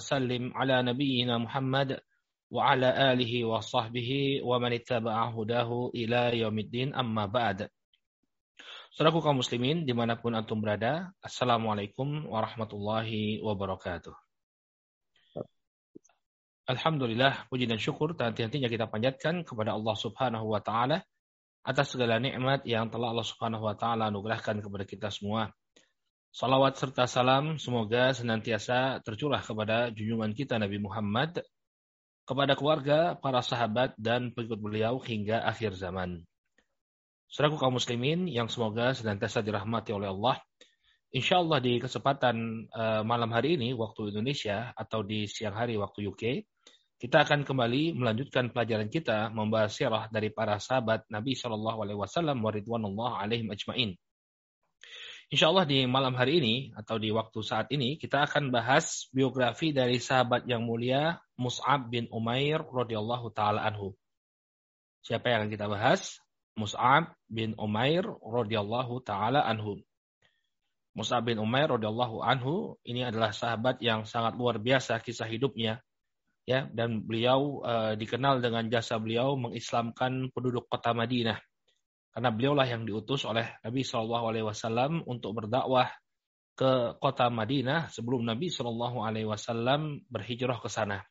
Sallim ala nabiyyina Muhammad wa ala alihi wa sahbihi wa man ittaba'a hudahu ila yaumiddin amma ba'd. Saudaraku kaum muslimin di mana pun antum berada, Assalamualaikum warahmatullahi wabarakatuh. Alhamdulillah, puji dan syukur nanti-nantinya kita panjatkan kepada Allah subhanahu wa ta'ala atas segala nikmat yang telah Allah subhanahu wa ta'ala anugerahkan kepada kita semua. Salawat serta salam semoga senantiasa tercurah kepada junjungan kita Nabi Muhammad kepada keluarga, para sahabat, dan pengikut beliau hingga akhir zaman. Saudaraku kaum muslimin yang semoga senantiasa dirahmati oleh Allah. Insya Allah di kesempatan uh, malam hari ini waktu Indonesia atau di siang hari waktu UK, kita akan kembali melanjutkan pelajaran kita membahas sirah dari para sahabat Nabi Shallallahu Alaihi Wasallam waridwanullah alaihim ajmain. Insya Allah di malam hari ini atau di waktu saat ini kita akan bahas biografi dari sahabat yang mulia Mus'ab bin Umair radhiyallahu taala anhu. Siapa yang akan kita bahas? Mus'ab bin Umair radhiyallahu taala anhu. Mus'ab bin Umair radhiyallahu anhu ini adalah sahabat yang sangat luar biasa kisah hidupnya ya dan beliau uh, dikenal dengan jasa beliau mengislamkan penduduk kota Madinah karena beliaulah yang diutus oleh Nabi Shallallahu Alaihi Wasallam untuk berdakwah ke kota Madinah sebelum Nabi Shallallahu Alaihi Wasallam berhijrah ke sana.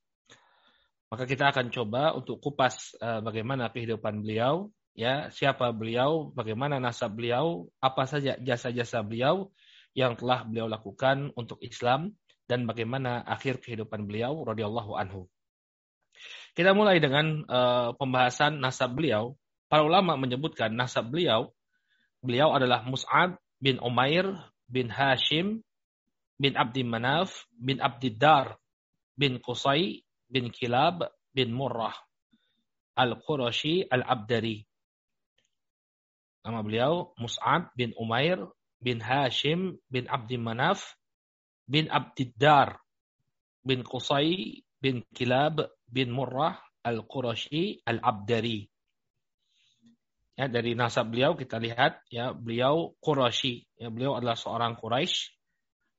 Maka kita akan coba untuk kupas uh, bagaimana kehidupan beliau, ya siapa beliau, bagaimana nasab beliau, apa saja jasa-jasa beliau yang telah beliau lakukan untuk Islam dan bagaimana akhir kehidupan beliau radhiyallahu anhu. Kita mulai dengan uh, pembahasan nasab beliau Para ulama menyebutkan nasab beliau, beliau adalah Mus'ab bin Umair bin Hashim bin Abdi Manaf bin Abdiddar bin Qusay bin Kilab bin Murrah Al-Qurashi Al-Abdari. Nama beliau Mus'ab bin Umair bin Hashim bin Abdi Manaf bin Abdiddar bin Qusay bin Kilab bin Murrah Al-Qurashi Al-Abdari. Ya, dari nasab beliau kita lihat ya beliau Quraisy, ya beliau adalah seorang Quraisy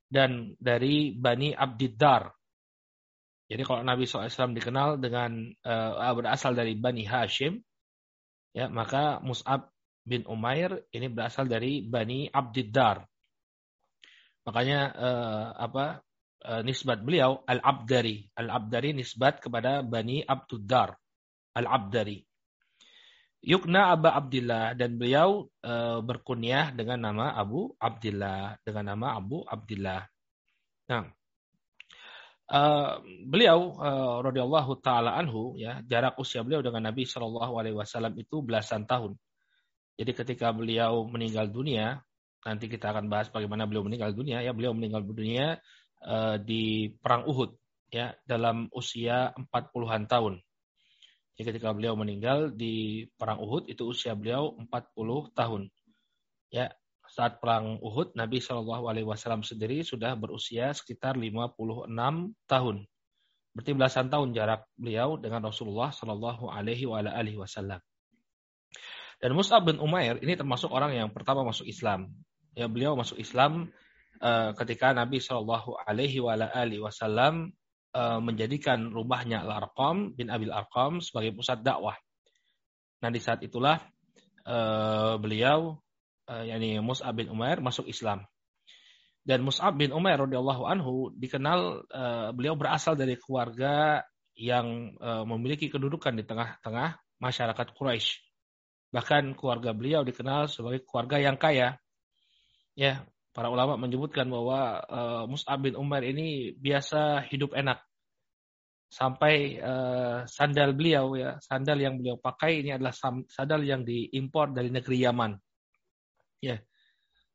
dan dari Bani Abdiddar. Jadi kalau Nabi SAW dikenal dengan uh, berasal dari Bani Hashim, ya maka Mus'ab bin Umair ini berasal dari Bani Abdiddar. Makanya uh, apa uh, nisbat beliau Al-Abdari. Al-Abdari nisbat kepada Bani Abdiddar. Al-Abdari. Yukna Aba Abdillah dan beliau e, berkunyah dengan nama Abu Abdillah dengan nama Abu Abdillah. Nah, e, beliau e, radhiyallahu taala anhu ya jarak usia beliau dengan Nabi Shallallahu alaihi wasallam itu belasan tahun. Jadi ketika beliau meninggal dunia, nanti kita akan bahas bagaimana beliau meninggal dunia ya beliau meninggal dunia e, di perang Uhud ya dalam usia 40-an tahun. Jadi ketika beliau meninggal di perang Uhud itu usia beliau 40 tahun. Ya, saat perang Uhud Nabi Shallallahu alaihi wasallam sendiri sudah berusia sekitar 56 tahun. Berarti belasan tahun jarak beliau dengan Rasulullah Shallallahu alaihi wasallam. Dan Mus'ab bin Umair ini termasuk orang yang pertama masuk Islam. Ya, beliau masuk Islam uh, ketika Nabi Shallallahu alaihi wasallam Eh, menjadikan rumahnya Al-Arqam bin Abil Arqam sebagai pusat dakwah. Nah di saat itulah uh, beliau uh, yakni Mus'ab bin Umair masuk Islam. Dan Mus'ab bin Umair radhiyallahu anhu dikenal uh, beliau berasal dari keluarga yang memiliki kedudukan di tengah-tengah masyarakat Quraisy. Bahkan keluarga beliau dikenal sebagai keluarga yang kaya. Ya, para ulama menyebutkan bahwa uh, Mus'ab bin Umar ini biasa hidup enak. Sampai uh, sandal beliau ya, sandal yang beliau pakai ini adalah sandal yang diimpor dari negeri Yaman. Ya.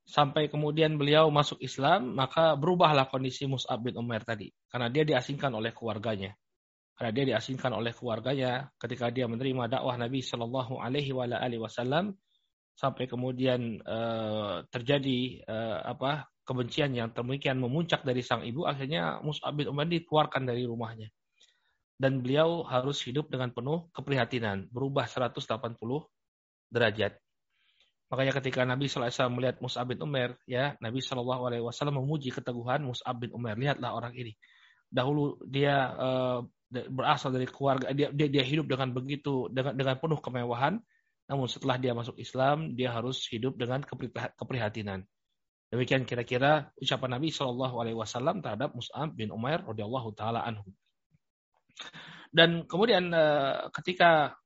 Sampai kemudian beliau masuk Islam, maka berubahlah kondisi Mus'ab bin Umar tadi. Karena dia diasingkan oleh keluarganya. karena dia diasingkan oleh keluarganya ketika dia menerima dakwah Nabi Shallallahu Alaihi Wasallam sampai kemudian uh, terjadi uh, apa kebencian yang demikian memuncak dari sang ibu akhirnya Mus'ab bin Umair dikeluarkan dari rumahnya. Dan beliau harus hidup dengan penuh keprihatinan berubah 180 derajat. Makanya ketika Nabi SAW melihat Mus'ab bin Umair ya Nabi SAW memuji keteguhan Mus'ab bin Umair. Lihatlah orang ini. Dahulu dia uh, berasal dari keluarga dia, dia dia hidup dengan begitu dengan dengan penuh kemewahan namun setelah dia masuk Islam, dia harus hidup dengan keprihatinan. Demikian kira-kira ucapan Nabi Shallallahu Alaihi Wasallam terhadap Mus'ab bin Umair radhiyallahu taala anhu. Dan kemudian eh, ketika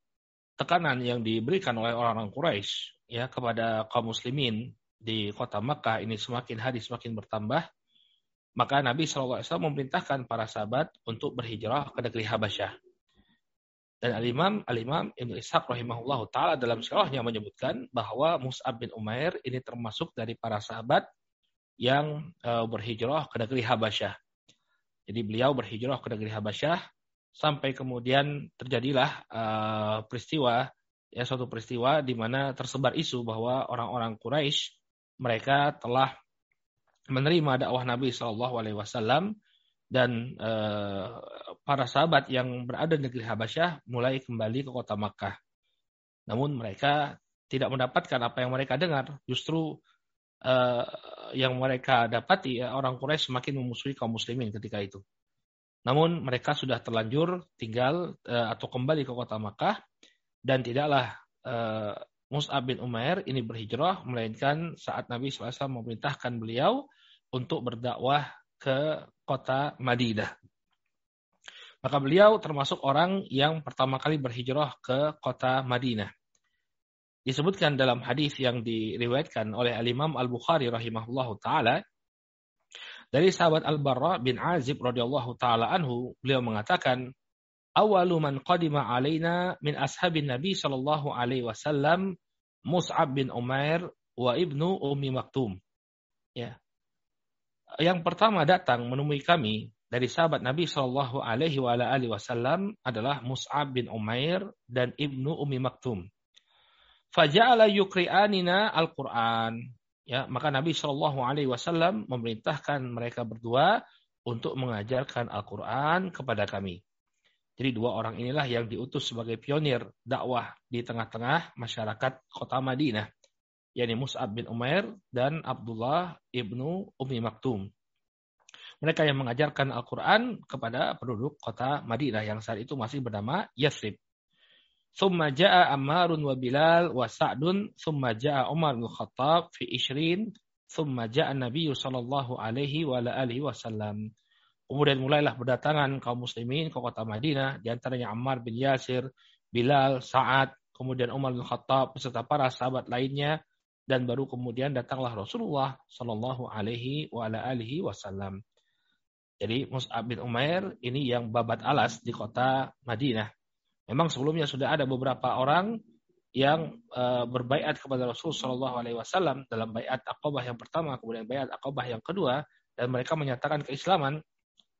tekanan yang diberikan oleh orang-orang Quraisy ya kepada kaum muslimin di kota Makkah ini semakin hari semakin bertambah, maka Nabi SAW memerintahkan para sahabat untuk berhijrah ke negeri Habasyah. Dan Al-Imam Al-Imam Ibnu Ishaq rahimahullah taala dalam sirahnya menyebutkan bahwa Mus'ab bin Umair ini termasuk dari para sahabat yang uh, berhijrah ke negeri Habasyah. Jadi beliau berhijrah ke negeri Habasyah sampai kemudian terjadilah uh, peristiwa ya suatu peristiwa di mana tersebar isu bahwa orang-orang Quraisy mereka telah menerima dakwah Nabi Shallallahu Alaihi Wasallam dan uh, para sahabat yang berada di negeri Habasyah mulai kembali ke kota Makkah. Namun mereka tidak mendapatkan apa yang mereka dengar. Justru uh, yang mereka dapati ya, orang Quraisy semakin memusuhi kaum muslimin ketika itu. Namun mereka sudah terlanjur tinggal uh, atau kembali ke kota Makkah dan tidaklah uh, Mus'ab bin Umair ini berhijrah melainkan saat Nabi SAW memerintahkan beliau untuk berdakwah ke kota Madinah. Maka beliau termasuk orang yang pertama kali berhijrah ke kota Madinah. Disebutkan dalam hadis yang diriwayatkan oleh Al-Imam Al-Bukhari rahimahullahu taala dari sahabat Al-Barra bin Azib radhiyallahu taala anhu, beliau mengatakan, "Awalu man qadima alaina min ashabin Nabi sallallahu alaihi wasallam Mus'ab bin Umair wa ibnu Ummi Maktum." Ya yang pertama datang menemui kami dari sahabat Nabi Shallallahu Alaihi Wasallam adalah Mus'ab bin Umair dan ibnu Umi Maktum. Faja'ala yukri'anina Al-Quran. Ya, maka Nabi Shallallahu Alaihi Wasallam memerintahkan mereka berdua untuk mengajarkan Al-Quran kepada kami. Jadi dua orang inilah yang diutus sebagai pionir dakwah di tengah-tengah masyarakat kota Madinah yakni Mus'ab bin Umair dan Abdullah ibnu Umi Maktum. Mereka yang mengajarkan Al-Quran kepada penduduk kota Madinah yang saat itu masih bernama Yathrib. Thumma ja'a Ammarun wa Bilal wa Sa'dun, thumma ja'a Umar bin Khattab fi ishrin, thumma ja'a Nabi sallallahu alaihi wa alihi wasallam. Kemudian mulailah berdatangan kaum muslimin ke kota Madinah, di antaranya Ammar bin Yasir, Bilal, Sa'ad, kemudian Umar bin Khattab beserta para sahabat lainnya dan baru kemudian datanglah Rasulullah Shallallahu Alaihi Wasallam. Jadi Mus'ab bin Umair ini yang babat alas di kota Madinah. Memang sebelumnya sudah ada beberapa orang yang uh, berbaiat kepada Rasul Shallallahu Alaihi Wasallam dalam baiat akobah yang pertama, kemudian baiat akobah yang kedua, dan mereka menyatakan keislaman.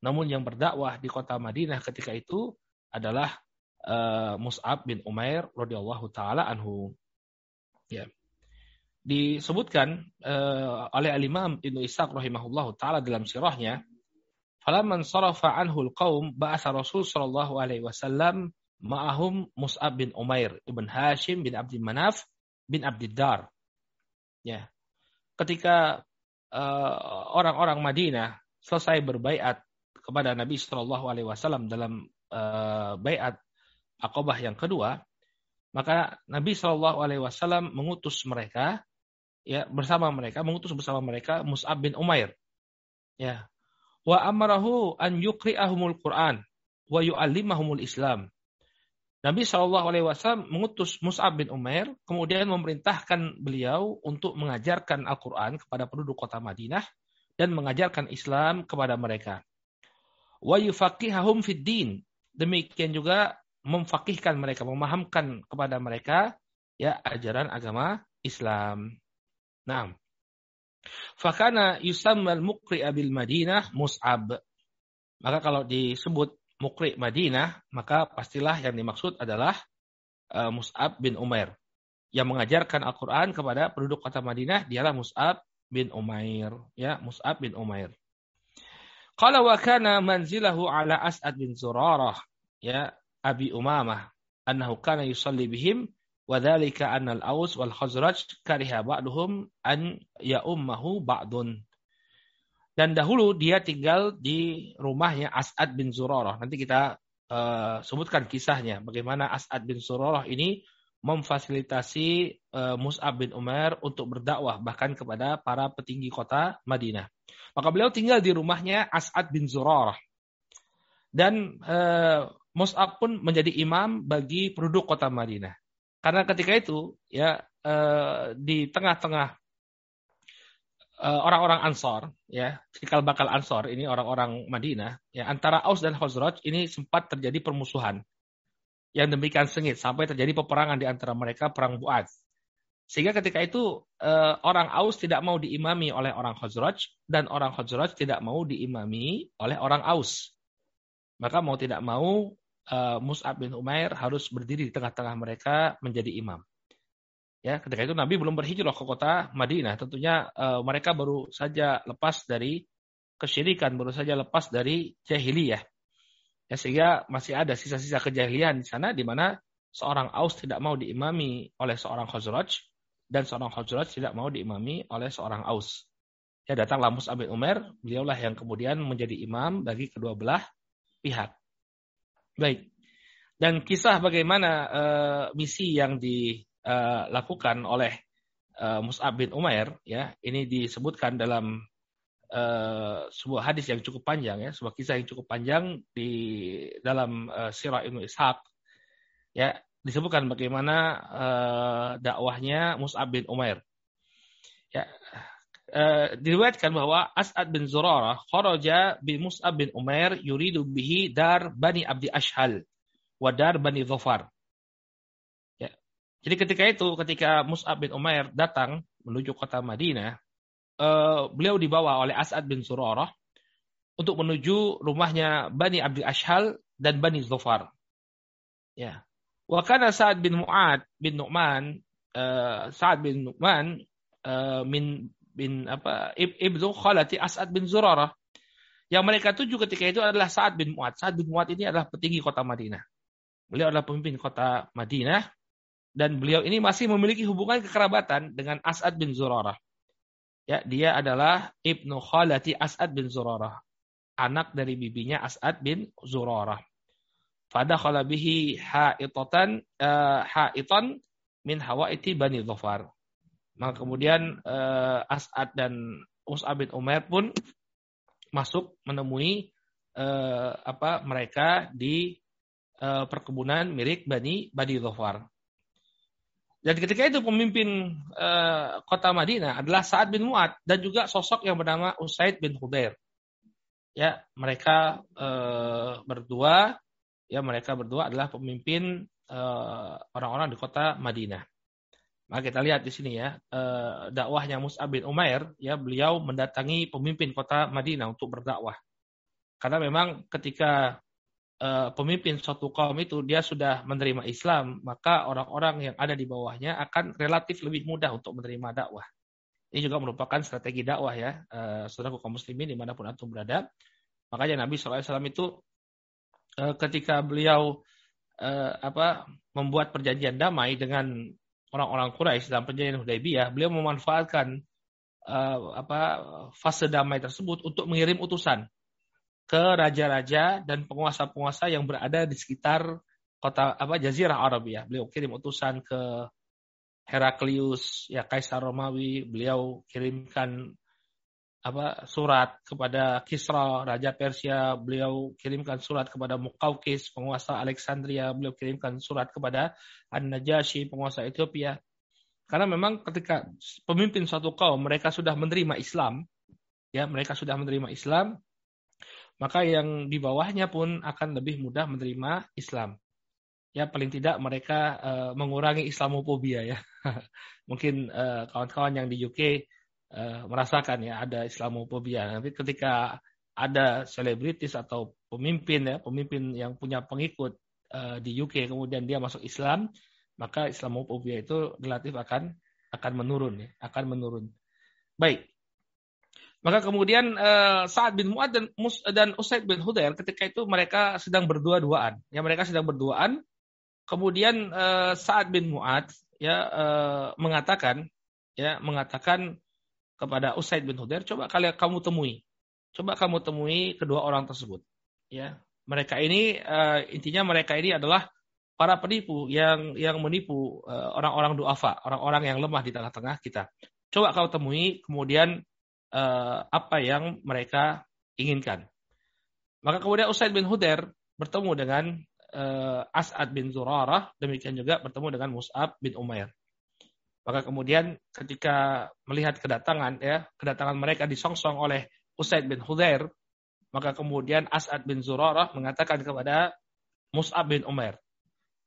Namun yang berdakwah di kota Madinah ketika itu adalah uh, Mus'ab bin Umair radhiyallahu taala anhu. Ya disebutkan uh, oleh al-Imam Ibnu Ishaq rahimahullah taala dalam sirahnya falamman sarafa anhu al-qaum ba'atha Rasul sallallahu alaihi wasallam ma'ahum Mus'ab bin Umair ibn Hashim bin Abdul Manaf bin Abdiddar ya. Ketika eh, orang-orang uh, Madinah selesai berbaiat kepada Nabi Shallallahu Alaihi Wasallam dalam uh, baiat akobah yang kedua, maka Nabi Shallallahu Alaihi Wasallam mengutus mereka ya bersama mereka mengutus bersama mereka Mus'ab bin Umair ya wa amarahu an yuqri'ahumul Quran wa yu'allimahumul Islam Nabi Shallallahu Alaihi Wasallam mengutus Mus'ab bin Umair, kemudian memerintahkan beliau untuk mengajarkan Al-Quran kepada penduduk kota Madinah dan mengajarkan Islam kepada mereka. Wa yufaqihahum fid din. Demikian juga memfakihkan mereka, memahamkan kepada mereka ya ajaran agama Islam. Nah, fakana yusammal muqri'a bil Madinah Mus'ab. Maka kalau disebut mukri Madinah, maka pastilah yang dimaksud adalah uh, Mus'ab bin Umair. Yang mengajarkan Al-Quran kepada penduduk kota Madinah dialah Mus'ab bin Umair. Ya, Mus'ab bin Umair. Qala wa kana manzilahu ala As'ad bin Zurarah. Ya, Abi Umamah. Annahu kana yusalli bihim. Al-Aus wal Khazraj kariha ba'duhum an ya'ummahu ba'dun. Dan dahulu dia tinggal di rumahnya As'ad bin Zurarah. Nanti kita uh, sebutkan kisahnya. Bagaimana As'ad bin Zurarah ini memfasilitasi uh, Mus'ab bin Umar untuk berdakwah bahkan kepada para petinggi kota Madinah. Maka beliau tinggal di rumahnya As'ad bin Zurarah. Dan uh, Mus'ab pun menjadi imam bagi penduduk kota Madinah. Karena ketika itu ya uh, di tengah-tengah Eh, orang-orang Ansor, ya, cikal bakal Ansor ini orang-orang Madinah, ya antara Aus dan Khazraj ini sempat terjadi permusuhan yang demikian sengit sampai terjadi peperangan di antara mereka perang Buad. Sehingga ketika itu uh, orang Aus tidak mau diimami oleh orang Khazraj dan orang Khazraj tidak mau diimami oleh orang Aus. Maka mau tidak mau uh, Mus'ab bin Umair harus berdiri di tengah-tengah mereka menjadi imam. Ya, ketika itu Nabi belum berhijrah ke kota Madinah. Tentunya uh, mereka baru saja lepas dari kesyirikan, baru saja lepas dari jahiliyah. Ya, sehingga masih ada sisa-sisa kejahilian di sana di mana seorang Aus tidak mau diimami oleh seorang Khazraj dan seorang Khazraj tidak mau diimami oleh seorang Aus. Ya datanglah Mus'ab bin Umar, beliaulah yang kemudian menjadi imam bagi kedua belah pihak. Baik. Dan kisah bagaimana uh, misi yang di uh, lakukan oleh uh, Mus'ab bin Umair ya ini disebutkan dalam uh, sebuah hadis yang cukup panjang ya sebuah kisah yang cukup panjang di dalam uh, Sirah Ibnu Ishaq ya disebutkan bagaimana uh, dakwahnya Mus'ab bin Umair ya diriwayatkan bahwa As'ad bin Zurarah kharaja bi Mus'ab bin Umair yuridu bihi dar Bani Abdi Ashhal wa dar Bani Dhafar. Jadi ketika itu, ketika Mus'ab bin Umair datang menuju kota Madinah, uh, beliau dibawa oleh As'ad bin Surarah untuk menuju rumahnya Bani Abdul Ashhal dan Bani Zufar. Ya. Wa Sa'ad bin Mu'ad bin Nu'man uh, Sa'ad bin Nu'man uh, min bin apa ibnu khalati As'ad bin Zurarah. Yang mereka tuju ketika itu adalah Sa'ad bin Mu'ad. Sa'ad bin Mu'ad ini adalah petinggi kota Madinah. Beliau adalah pemimpin kota Madinah dan beliau ini masih memiliki hubungan kekerabatan dengan As'ad bin Zurarah. Ya, dia adalah ibnu khalati As'ad bin Zurarah, anak dari bibinya As'ad bin Zurarah. Fada bihi ha'itatan uh, ha'itan min hawaiti bani Dhafar. Maka kemudian uh, As'ad dan Mus'ab bin Umair pun masuk menemui uh, apa mereka di uh, perkebunan milik Bani Bani Dhafar. Dan ketika itu pemimpin uh, kota Madinah adalah Sa'ad bin Mu'ad dan juga sosok yang bernama Usaid bin Hudair. Ya, mereka uh, berdua ya mereka berdua adalah pemimpin orang-orang uh, di kota Madinah. Maka kita lihat di sini ya, uh, dakwahnya Mus'ab bin Umair ya beliau mendatangi pemimpin kota Madinah untuk berdakwah. Karena memang ketika uh, pemimpin suatu kaum itu dia sudah menerima Islam, maka orang-orang yang ada di bawahnya akan relatif lebih mudah untuk menerima dakwah. Ini juga merupakan strategi dakwah ya, saudara kaum muslimin di mana pun antum berada. Makanya Nabi SAW itu ketika beliau apa membuat perjanjian damai dengan orang-orang Quraisy dalam perjanjian Hudaybiyah, beliau memanfaatkan uh, apa fase damai tersebut untuk mengirim utusan ke raja-raja dan penguasa-penguasa yang berada di sekitar kota apa Jazirah Arab ya. Beliau kirim utusan ke Heraklius, ya Kaisar Romawi, beliau kirimkan apa surat kepada Kisra raja Persia, beliau kirimkan surat kepada Muqawqis penguasa Alexandria, beliau kirimkan surat kepada An-Najasyi penguasa Ethiopia. Karena memang ketika pemimpin suatu kaum mereka sudah menerima Islam, ya mereka sudah menerima Islam, maka yang di bawahnya pun akan lebih mudah menerima Islam. Ya paling tidak mereka uh, mengurangi Islamophobia ya. Mungkin eh, kawan-kawan yang di UK eh, merasakan ya ada Islamophobia. Tapi ketika ada selebritis atau pemimpin ya, pemimpin yang punya pengikut uh, di UK kemudian dia masuk Islam, maka Islamophobia itu relatif akan akan menurun ya, akan menurun. Baik. Maka kemudian uh, Sa'ad bin Mu'ad dan Mus dan Usaid bin Hudair ketika itu mereka sedang berdua-duaan. Ya mereka sedang berduaan. Kemudian uh, Sa'ad bin Mu'ad ya uh, mengatakan ya mengatakan kepada Usaid bin Hudair, coba kalian kamu temui. Coba kamu temui kedua orang tersebut. Ya, mereka ini uh, intinya mereka ini adalah para penipu yang yang menipu orang-orang uh, duafa, orang-orang yang lemah di tengah-tengah kita. Coba kau temui, kemudian uh, apa yang mereka inginkan. Maka kemudian Usaid bin Hudair bertemu dengan uh, As'ad bin Zurarah, demikian juga bertemu dengan Mus'ab bin Umair. Maka kemudian ketika melihat kedatangan ya, kedatangan mereka disongsong oleh Usaid bin Hudair, maka kemudian As'ad bin Zurarah mengatakan kepada Mus'ab bin Umair.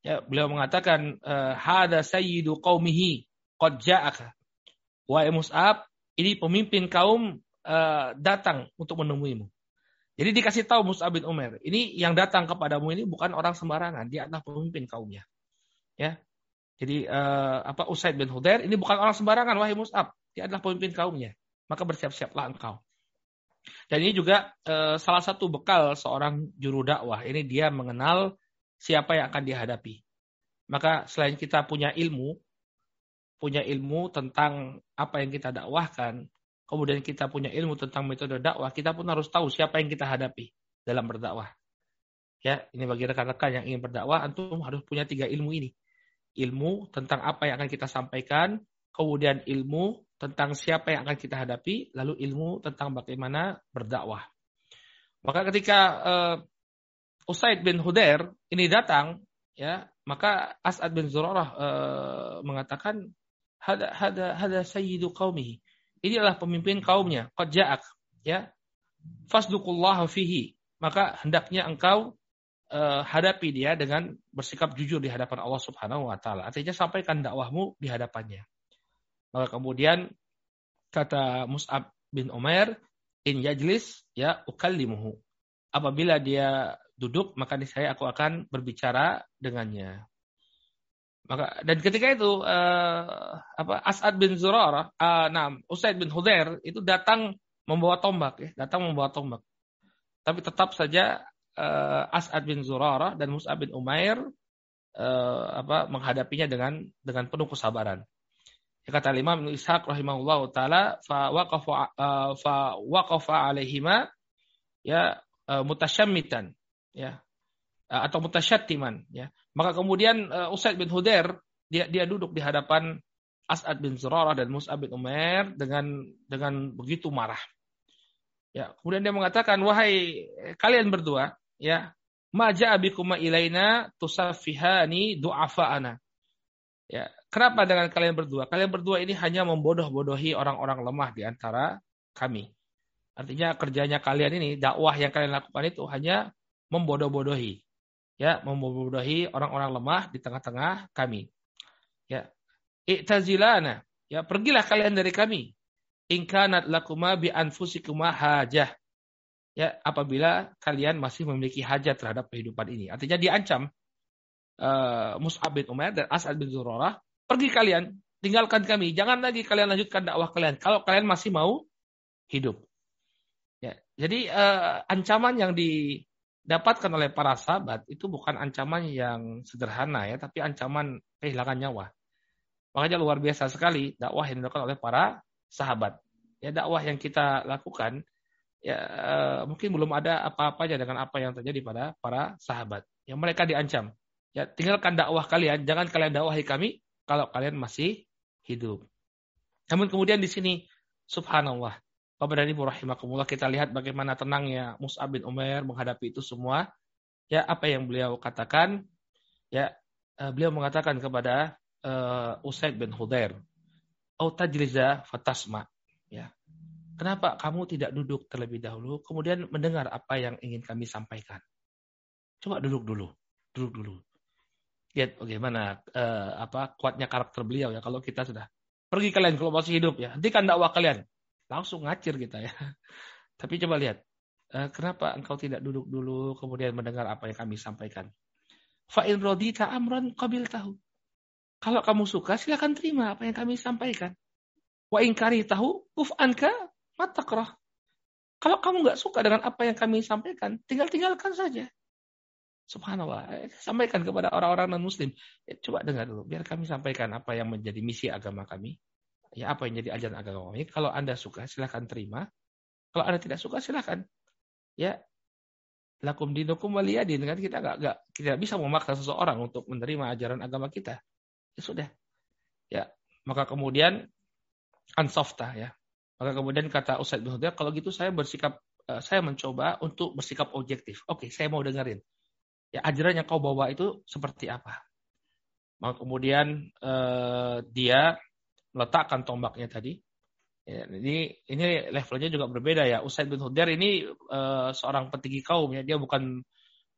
Ya, beliau mengatakan, eh, "Hada sayyidu qaumihi qad ja'aka." Wahai Mus'ab, ini pemimpin kaum uh, datang untuk menemuimu. Jadi dikasih tahu Mus'ab bin Umar, ini yang datang kepadamu ini bukan orang sembarangan, dia adalah pemimpin kaumnya. Ya. Jadi uh, apa Usaid bin Hudair ini bukan orang sembarangan wahai Mus'ab, dia adalah pemimpin kaumnya. Maka bersiap-siaplah engkau. Dan ini juga uh, salah satu bekal seorang juru dakwah. Ini dia mengenal siapa yang akan dihadapi. Maka selain kita punya ilmu, punya ilmu tentang apa yang kita dakwahkan, kemudian kita punya ilmu tentang metode dakwah, kita pun harus tahu siapa yang kita hadapi dalam berdakwah. Ya, ini bagi rekan-rekan yang ingin berdakwah, antum harus punya tiga ilmu ini. Ilmu tentang apa yang akan kita sampaikan, kemudian ilmu tentang siapa yang akan kita hadapi, lalu ilmu tentang bagaimana berdakwah. Maka ketika uh, Usaid bin Hudair ini datang, ya, maka As'ad bin Zurarah uh, mengatakan hada hada hada sayyidu qaumihi. Ini adalah pemimpin kaumnya. Qad ja'ak, ya. Fasduqullah fihi. Maka hendaknya engkau uh, hadapi dia dengan bersikap jujur di hadapan Allah Subhanahu wa taala. Artinya sampaikan dakwahmu di hadapannya. Maka kemudian kata Mus'ab bin Umair, in yajlis ya ukallimuhu. Apabila dia duduk, maka saya aku akan berbicara dengannya. Maka dan ketika itu uh, apa As'ad bin Zurarah, uh, nah Usaid bin Hudair itu datang membawa tombak ya, datang membawa tombak. Tapi tetap saja uh, As'ad bin Zurarah dan Mus'ab bin Umair uh, apa menghadapinya dengan dengan penuh kesabaran. Kata Imam Ishaq rahimahullah taala fa waqafa uh, fa waqafa alaihima ya uh, mutasyammitan ya atau mutasyattiman ya maka kemudian uh, Usaid bin Hudair dia dia duduk di hadapan As'ad bin Zurarah dan Mus'ab bin Umair dengan dengan begitu marah. Ya, kemudian dia mengatakan, "Wahai kalian berdua, ya, maja abikuma ilaina tusafihani du'afa'ana." Ya, kenapa dengan kalian berdua? Kalian berdua ini hanya membodoh-bodohi orang-orang lemah di antara kami. Artinya kerjanya kalian ini, dakwah yang kalian lakukan itu hanya membodoh-bodohi ya membodohi orang-orang lemah di tengah-tengah kami. Ya. I'tazilana, ya pergilah kalian dari kami. Ingkanat lakuma bi anfusikuma hajah. Ya, apabila kalian masih memiliki hajat terhadap kehidupan ini. Artinya diancam uh, Mus'ab bin Umar dan As'ad bin Zurarah, pergi kalian, tinggalkan kami. Jangan lagi kalian lanjutkan dakwah kalian kalau kalian masih mau hidup. Ya, jadi uh, ancaman yang di dapatkan oleh para sahabat itu bukan ancaman yang sederhana ya, tapi ancaman kehilangan nyawa. Makanya luar biasa sekali dakwah yang dilakukan oleh para sahabat. Ya dakwah yang kita lakukan ya uh, mungkin belum ada apa-apanya dengan apa yang terjadi pada para sahabat. Yang mereka diancam. Ya tinggalkan dakwah kalian, jangan kalian dakwahi kami kalau kalian masih hidup. Namun kemudian di sini subhanallah Bapak dan Ibu rahimakumullah kita lihat bagaimana tenangnya Mus'ab bin Umair menghadapi itu semua. Ya, apa yang beliau katakan? Ya, uh, beliau mengatakan kepada uh, Usaid bin Hudair, "Au tajliza fatasma." Ya. Kenapa kamu tidak duduk terlebih dahulu kemudian mendengar apa yang ingin kami sampaikan? Coba duduk dulu, duduk dulu. Lihat bagaimana uh, apa kuatnya karakter beliau ya kalau kita sudah pergi kalian kalau masih hidup ya. Hentikan dakwah kalian langsung ngacir kita ya. Tapi coba lihat uh, kenapa engkau tidak duduk dulu kemudian mendengar apa yang kami sampaikan? Fa'in rodita amran qabil tahu. Kalau kamu suka silakan terima apa yang kami sampaikan. Wa ingkari tahu uf anka matakrah. Kalau kamu nggak suka dengan apa yang kami sampaikan, tinggal tinggalkan saja. Subhanallah. Sampaikan kepada orang-orang non-muslim. Ya, coba dengar dulu. Biar kami sampaikan apa yang menjadi misi agama kami. Ya, apa yang jadi ajaran agama kami. Kalau Anda suka, silahkan terima. Kalau Anda tidak suka, silahkan. Ya, lakum dinukum waliyadin. Kan kita nggak nggak tidak bisa memaksa seseorang untuk menerima ajaran agama kita. Ya sudah. Ya, maka kemudian ansofta ya. Maka kemudian kata Ustadz bin Hudair, kalau gitu saya bersikap, uh, saya mencoba untuk bersikap objektif. Oke, saya mau dengerin. Ya ajaran yang kau bawa itu seperti apa? Maka kemudian uh, dia meletakkan tombaknya tadi. Ya, ini ini levelnya juga berbeda ya. Usaid bin Hudair ini uh, seorang petinggi kaum ya. Dia bukan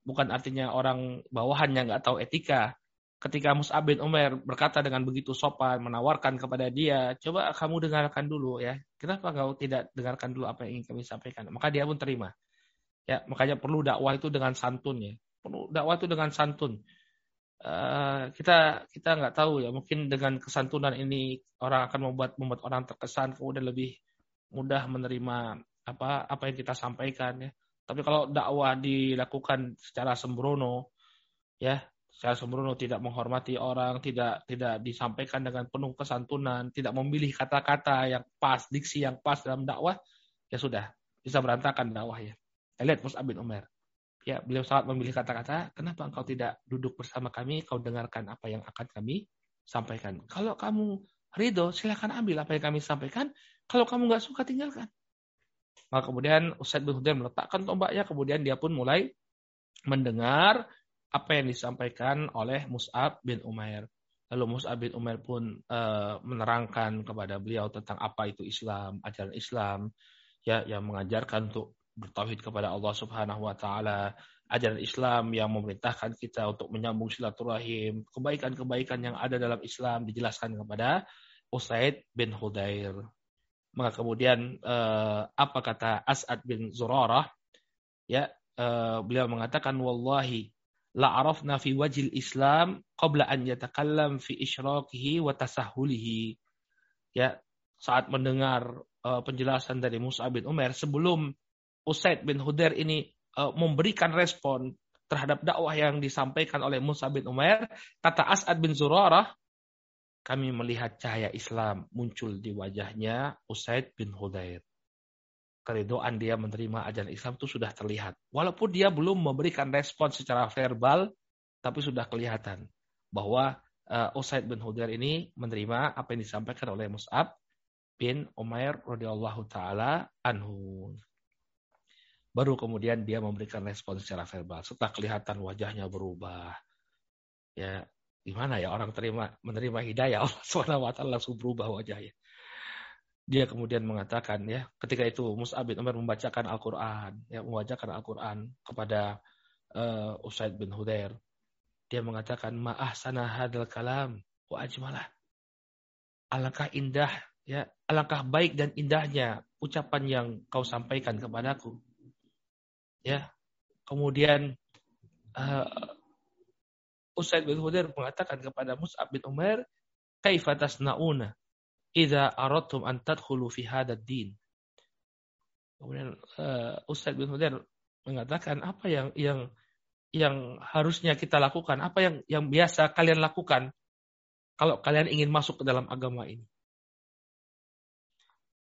bukan artinya orang bawahan yang nggak tahu etika ketika Mus'ab bin Umar berkata dengan begitu sopan, menawarkan kepada dia, coba kamu dengarkan dulu ya. Kenapa kau tidak dengarkan dulu apa yang ingin kami sampaikan? Maka dia pun terima. Ya, makanya perlu dakwah itu dengan santun ya. Perlu dakwah itu dengan santun. Uh, kita kita nggak tahu ya, mungkin dengan kesantunan ini orang akan membuat membuat orang terkesan kemudian lebih mudah menerima apa apa yang kita sampaikan ya. Tapi kalau dakwah dilakukan secara sembrono, ya secara sembrono tidak menghormati orang, tidak tidak disampaikan dengan penuh kesantunan, tidak memilih kata-kata yang pas, diksi yang pas dalam dakwah, ya sudah bisa berantakan dakwahnya. Lihat Mus'ab bin Umar. Ya, beliau sangat memilih kata-kata, kenapa engkau tidak duduk bersama kami, kau dengarkan apa yang akan kami sampaikan. Kalau kamu ridho, silakan ambil apa yang kami sampaikan. Kalau kamu nggak suka, tinggalkan. Maka kemudian Ustadz bin Hudair meletakkan tombaknya, kemudian dia pun mulai mendengar apa yang disampaikan oleh Mus'ab bin Umair. Lalu Mus'ab bin Umair pun uh, menerangkan kepada beliau tentang apa itu Islam, ajaran Islam, ya yang mengajarkan untuk bertauhid kepada Allah Subhanahu wa taala, ajaran Islam yang memerintahkan kita untuk menyambung silaturahim, kebaikan-kebaikan yang ada dalam Islam dijelaskan kepada Usaid bin Hudair. Maka kemudian uh, apa kata As'ad bin Zurarah? Ya, uh, beliau mengatakan wallahi la arafna fi wajil Islam qabla an yatakallam fi isyrakihi wa tasahulihi. Ya, saat mendengar uh, penjelasan dari Musa bin Umar sebelum Usaid bin Hudair ini uh, memberikan respon terhadap dakwah yang disampaikan oleh Musa bin Umar, kata As'ad bin Zurarah, kami melihat cahaya Islam muncul di wajahnya Usaid bin Hudair keridoan dia menerima ajaran Islam itu sudah terlihat. Walaupun dia belum memberikan respon secara verbal, tapi sudah kelihatan bahwa uh, Usaid bin Hudair ini menerima apa yang disampaikan oleh Mus'ab bin Umair radhiyallahu taala anhu. Baru kemudian dia memberikan respon secara verbal. Setelah kelihatan wajahnya berubah. Ya, gimana ya orang terima menerima hidayah Allah SWT langsung berubah wajahnya dia kemudian mengatakan ya ketika itu Mus'ab bin Umar membacakan Al-Qur'an ya membacakan Al-Qur'an kepada uh, Usaid bin Hudair dia mengatakan ma'ah sana hadal kalam wa ajmalah. Alangkah indah ya alangkah baik dan indahnya ucapan yang kau sampaikan kepadaku. Ya kemudian uh, Usaid bin Hudair mengatakan kepada Mus'ab bin Umar kaifa tasnauna idza aradtum an tadkhulu fi hadzal din. Kemudian uh, Ustadz bin Hudair mengatakan apa yang yang yang harusnya kita lakukan, apa yang yang biasa kalian lakukan kalau kalian ingin masuk ke dalam agama ini.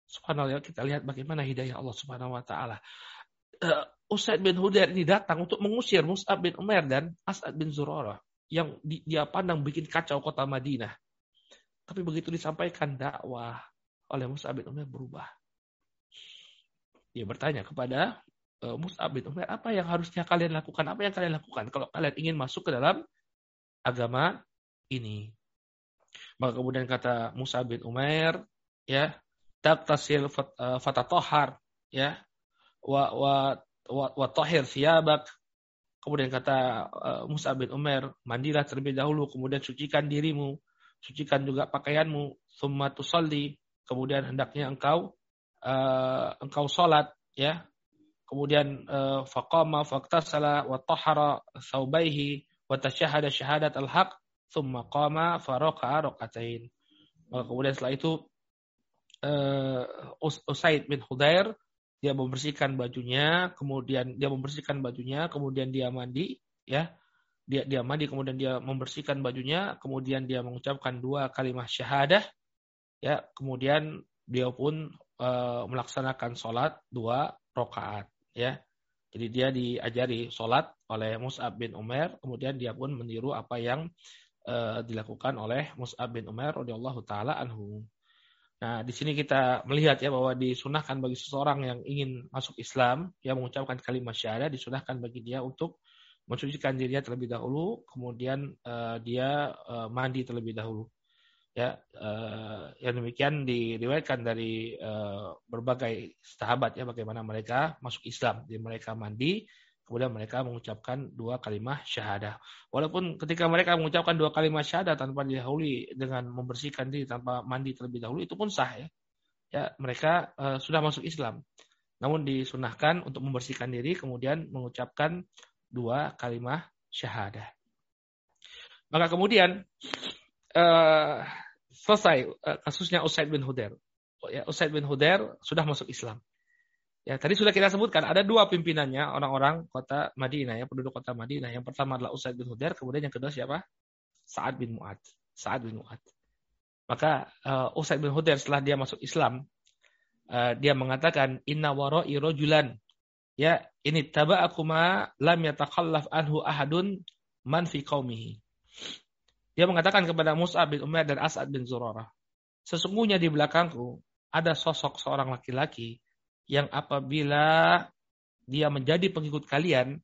Subhanallah kita lihat bagaimana hidayah Allah Subhanahu wa taala. Uh, Usaid bin Hudair ini datang untuk mengusir Mus'ab bin Umar dan As'ad bin Zurarah yang dia pandang bikin kacau kota Madinah. Tapi begitu disampaikan dakwah oleh Musa bin Umar berubah. Dia bertanya kepada uh, Musa bin Umar, apa yang harusnya kalian lakukan? Apa yang kalian lakukan kalau kalian ingin masuk ke dalam agama ini? Maka kemudian kata Musa bin Umar, ya, taktasil fatatohar, ya, wa wa wa, wa tohir siabak. Kemudian kata uh, Musa bin Umar, mandilah terlebih dahulu, kemudian sucikan dirimu sucikan juga pakaianmu, summa tusalli, kemudian hendaknya engkau uh, engkau salat ya. kemudian uh, faqama faqtasala wa tahara thawbaihi wa tashahada syahadat al-haq thumma qama faraqa'a raqatain. Kemudian setelah itu uh, Usaid bin Hudair dia membersihkan bajunya, kemudian dia membersihkan bajunya, kemudian dia mandi, ya. Dia dia mandi, kemudian dia membersihkan bajunya, kemudian dia mengucapkan dua kalimat syahadah, ya. Kemudian dia pun uh, melaksanakan sholat dua rakaat, ya. Jadi dia diajari sholat oleh Mus'ab bin Umar, kemudian dia pun meniru apa yang uh, dilakukan oleh Mus'ab bin Umar radhiyallahu taala anhu. Nah, di sini kita melihat ya bahwa disunahkan bagi seseorang yang ingin masuk Islam, yang mengucapkan kalimat syahadat, disunahkan bagi dia untuk mensucikan dirinya terlebih dahulu, kemudian uh, dia uh, mandi terlebih dahulu. Ya, uh, yang demikian diriwayatkan dari uh, berbagai sahabat ya bagaimana mereka masuk Islam, jadi mereka mandi, Kemudian mereka mengucapkan dua kalimat syahadah. Walaupun ketika mereka mengucapkan dua kalimat syahadah tanpa didahului dengan membersihkan diri tanpa mandi terlebih dahulu itu pun sah ya. Ya, mereka uh, sudah masuk Islam. Namun disunahkan untuk membersihkan diri kemudian mengucapkan dua kalimat syahadah. Maka kemudian uh, selesai uh, kasusnya Usaid bin Hudair. Ya, Usaid bin Hudair sudah masuk Islam. Ya, tadi sudah kita sebutkan ada dua pimpinannya orang-orang kota Madinah ya, penduduk kota Madinah. Yang pertama adalah Usaid bin Hudair, kemudian yang kedua siapa? Sa'ad bin Mu'ad. Sa'ad bin Mu'ad. Maka uh, Usaid bin Hudair setelah dia masuk Islam, uh, dia mengatakan inna wara'i rajulan ya ini taba'akuma lam yatakhallaf anhu ahadun man fi qaumihi. Dia mengatakan kepada Mus'ab bin Umair dan As'ad bin Zurarah, sesungguhnya di belakangku ada sosok seorang laki-laki yang apabila dia menjadi pengikut kalian,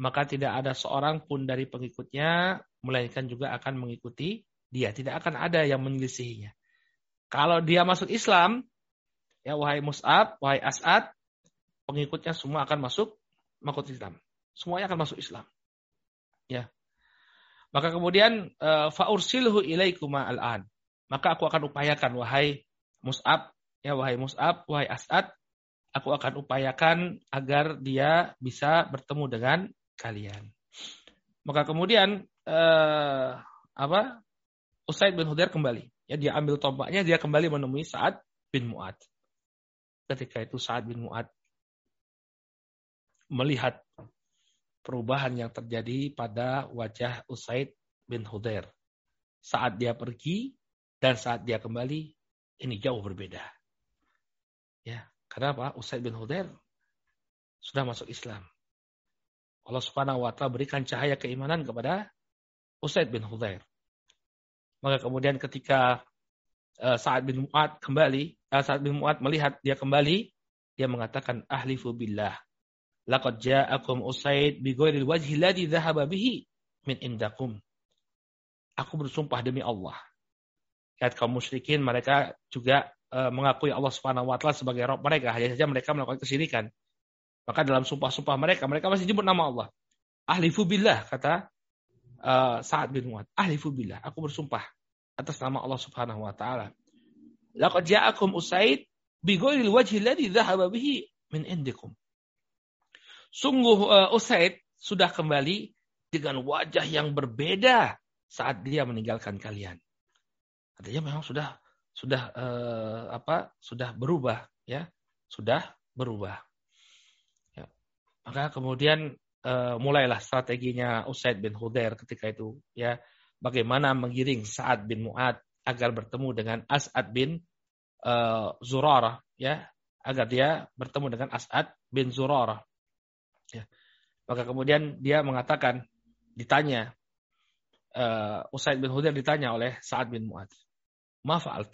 maka tidak ada seorang pun dari pengikutnya, melainkan juga akan mengikuti dia. Tidak akan ada yang menyelisihinya. Kalau dia masuk Islam, ya wahai Mus'ab, wahai As'ad, pengikutnya semua akan masuk makut Islam. Semuanya akan masuk Islam. Ya. Maka kemudian eh, faursilhu ilaikuma al-an. Maka aku akan upayakan wahai Mus'ab, ya wahai Mus'ab, wahai As'ad, aku akan upayakan agar dia bisa bertemu dengan kalian. Maka kemudian eh, apa? Usaid bin Hudair kembali. Ya dia ambil tombaknya, dia kembali menemui Sa'ad bin Mu'ad. Ketika itu Sa'ad bin Mu'ad melihat perubahan yang terjadi pada wajah Usaid bin Hudair. Saat dia pergi dan saat dia kembali, ini jauh berbeda. Ya, Kenapa? Usaid bin Hudair sudah masuk Islam. Allah Subhanahu wa taala berikan cahaya keimanan kepada Usaid bin Hudair. Maka kemudian ketika uh, Sa'ad bin Mu'ad kembali, uh, Sa'ad bin Mu'ad melihat dia kembali, dia mengatakan ahlifu billah. Laqad ja'akum Usaid bi ghairil wajhi alladhi dhahaba bihi min indakum. Aku bersumpah demi Allah. Lihat kaum musyrikin mereka juga Eh, mengakui Allah Subhanahu wa taala sebagai Rabb mereka, hanya saja mereka melakukan kesyirikan. Maka dalam sumpah-sumpah mereka, mereka masih nyebut nama Allah. Ahlifu billah kata uh, Sa'ad bin Mu'ad. Ahlifu billah, aku bersumpah atas nama Allah Subhanahu wa taala. Laqad ja'akum Usaid bi ghairil wajhi alladhi dhahaba bihi min indikum. Sungguh uh, Usaid sudah kembali dengan wajah yang berbeda saat dia meninggalkan kalian. Artinya memang sudah sudah eh, apa sudah berubah ya. Sudah berubah. Ya. maka kemudian eh, mulailah strateginya Usaid bin Hudair ketika itu ya. Bagaimana menggiring Sa'ad bin Mu'ad agar bertemu dengan As'ad bin eh, Zurarah ya. Agar dia bertemu dengan As'ad bin Zurarah ya maka kemudian dia mengatakan ditanya uh, Usaid bin Hudair ditanya oleh Sa'ad bin Mu'ad ma fa'alt?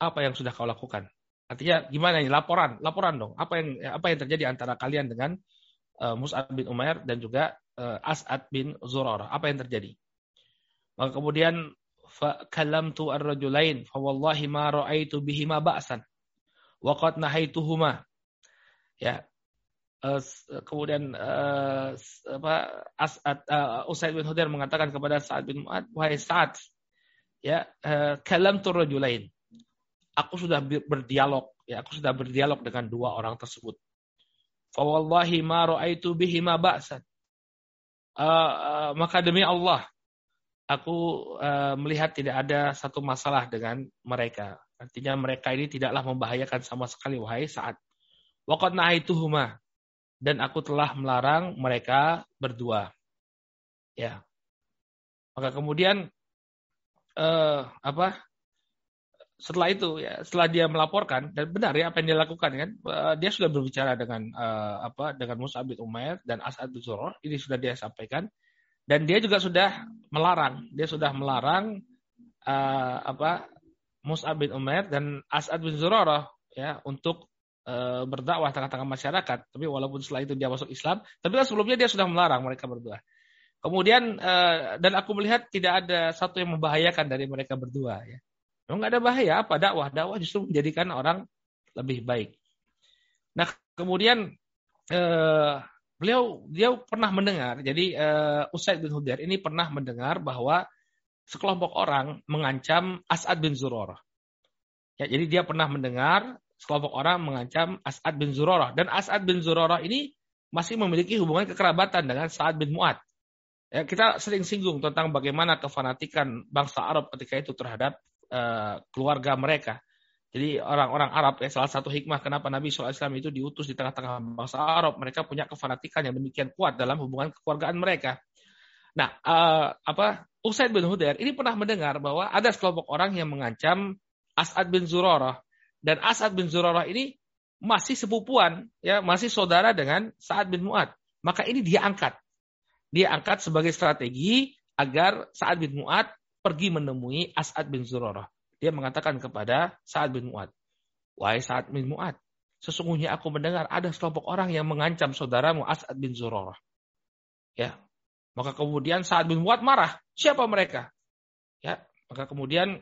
Apa yang sudah kau lakukan? Artinya gimana ini laporan, laporan dong. Apa yang apa yang terjadi antara kalian dengan uh, Mus'ab bin Umair dan juga uh, As'ad bin Zurarah? Apa yang terjadi? Maka kemudian fa wallahi ma ra'aitu bihima ba'san wa qad nahaituhuma. Ya. Uh, kemudian uh, Usaid bin Hudair mengatakan kepada Sa'ad bin Mu'ad, "Wahai Sa'ad, ya uh, kalam turajulain. Aku sudah berdialog, ya aku sudah berdialog dengan dua orang tersebut. Fa wallahi ma ra'aitu bihi ma ba'san. Uh, uh, maka demi Allah, aku uh, melihat tidak ada satu masalah dengan mereka. Artinya mereka ini tidaklah membahayakan sama sekali wahai saat. Waqad nahaituhuma dan aku telah melarang mereka berdua. Ya. Maka kemudian eh, apa? Setelah itu ya, setelah dia melaporkan dan benar ya apa yang dia lakukan kan, eh, dia sudah berbicara dengan eh, apa? dengan Musa bin Umair dan As'ad bin Zuror, ini sudah dia sampaikan dan dia juga sudah melarang, dia sudah melarang eh, apa? Musa bin Umair dan As'ad bin Zurarah ya untuk e, berdakwah tengah-tengah masyarakat. Tapi walaupun setelah itu dia masuk Islam, tapi kan sebelumnya dia sudah melarang mereka berdua. Kemudian e, dan aku melihat tidak ada satu yang membahayakan dari mereka berdua. Ya. Memang nggak ada bahaya apa dakwah? Dakwah justru menjadikan orang lebih baik. Nah kemudian e, beliau dia pernah mendengar. Jadi Usaid bin Hudair ini pernah mendengar bahwa sekelompok orang mengancam As'ad bin Zurarah. Ya, jadi dia pernah mendengar sekelompok orang mengancam As'ad bin Zurarah. Dan As'ad bin Zurarah ini masih memiliki hubungan kekerabatan dengan Sa'ad bin Mu'ad. Ya, kita sering singgung tentang bagaimana kefanatikan bangsa Arab ketika itu terhadap uh, keluarga mereka. Jadi orang-orang Arab, ya, salah satu hikmah kenapa Nabi SAW itu diutus di tengah-tengah bangsa Arab. Mereka punya kefanatikan yang demikian kuat dalam hubungan kekeluargaan mereka. Nah, uh, apa Usaid bin Hudair ini pernah mendengar bahwa ada sekelompok orang yang mengancam As'ad bin Zurarah dan As'ad bin Zurarah ini masih sepupuan, ya masih saudara dengan Sa'ad bin Mu'ad. Maka ini dia angkat. Dia angkat sebagai strategi agar Sa'ad bin Mu'ad pergi menemui As'ad bin Zurarah. Dia mengatakan kepada Sa'ad bin Mu'ad, Wahai Sa'ad bin Mu'ad, sesungguhnya aku mendengar ada sekelompok orang yang mengancam saudaramu As'ad bin Zurarah. Ya, maka kemudian Sa'ad bin Mu'ad marah. Siapa mereka? Ya, maka kemudian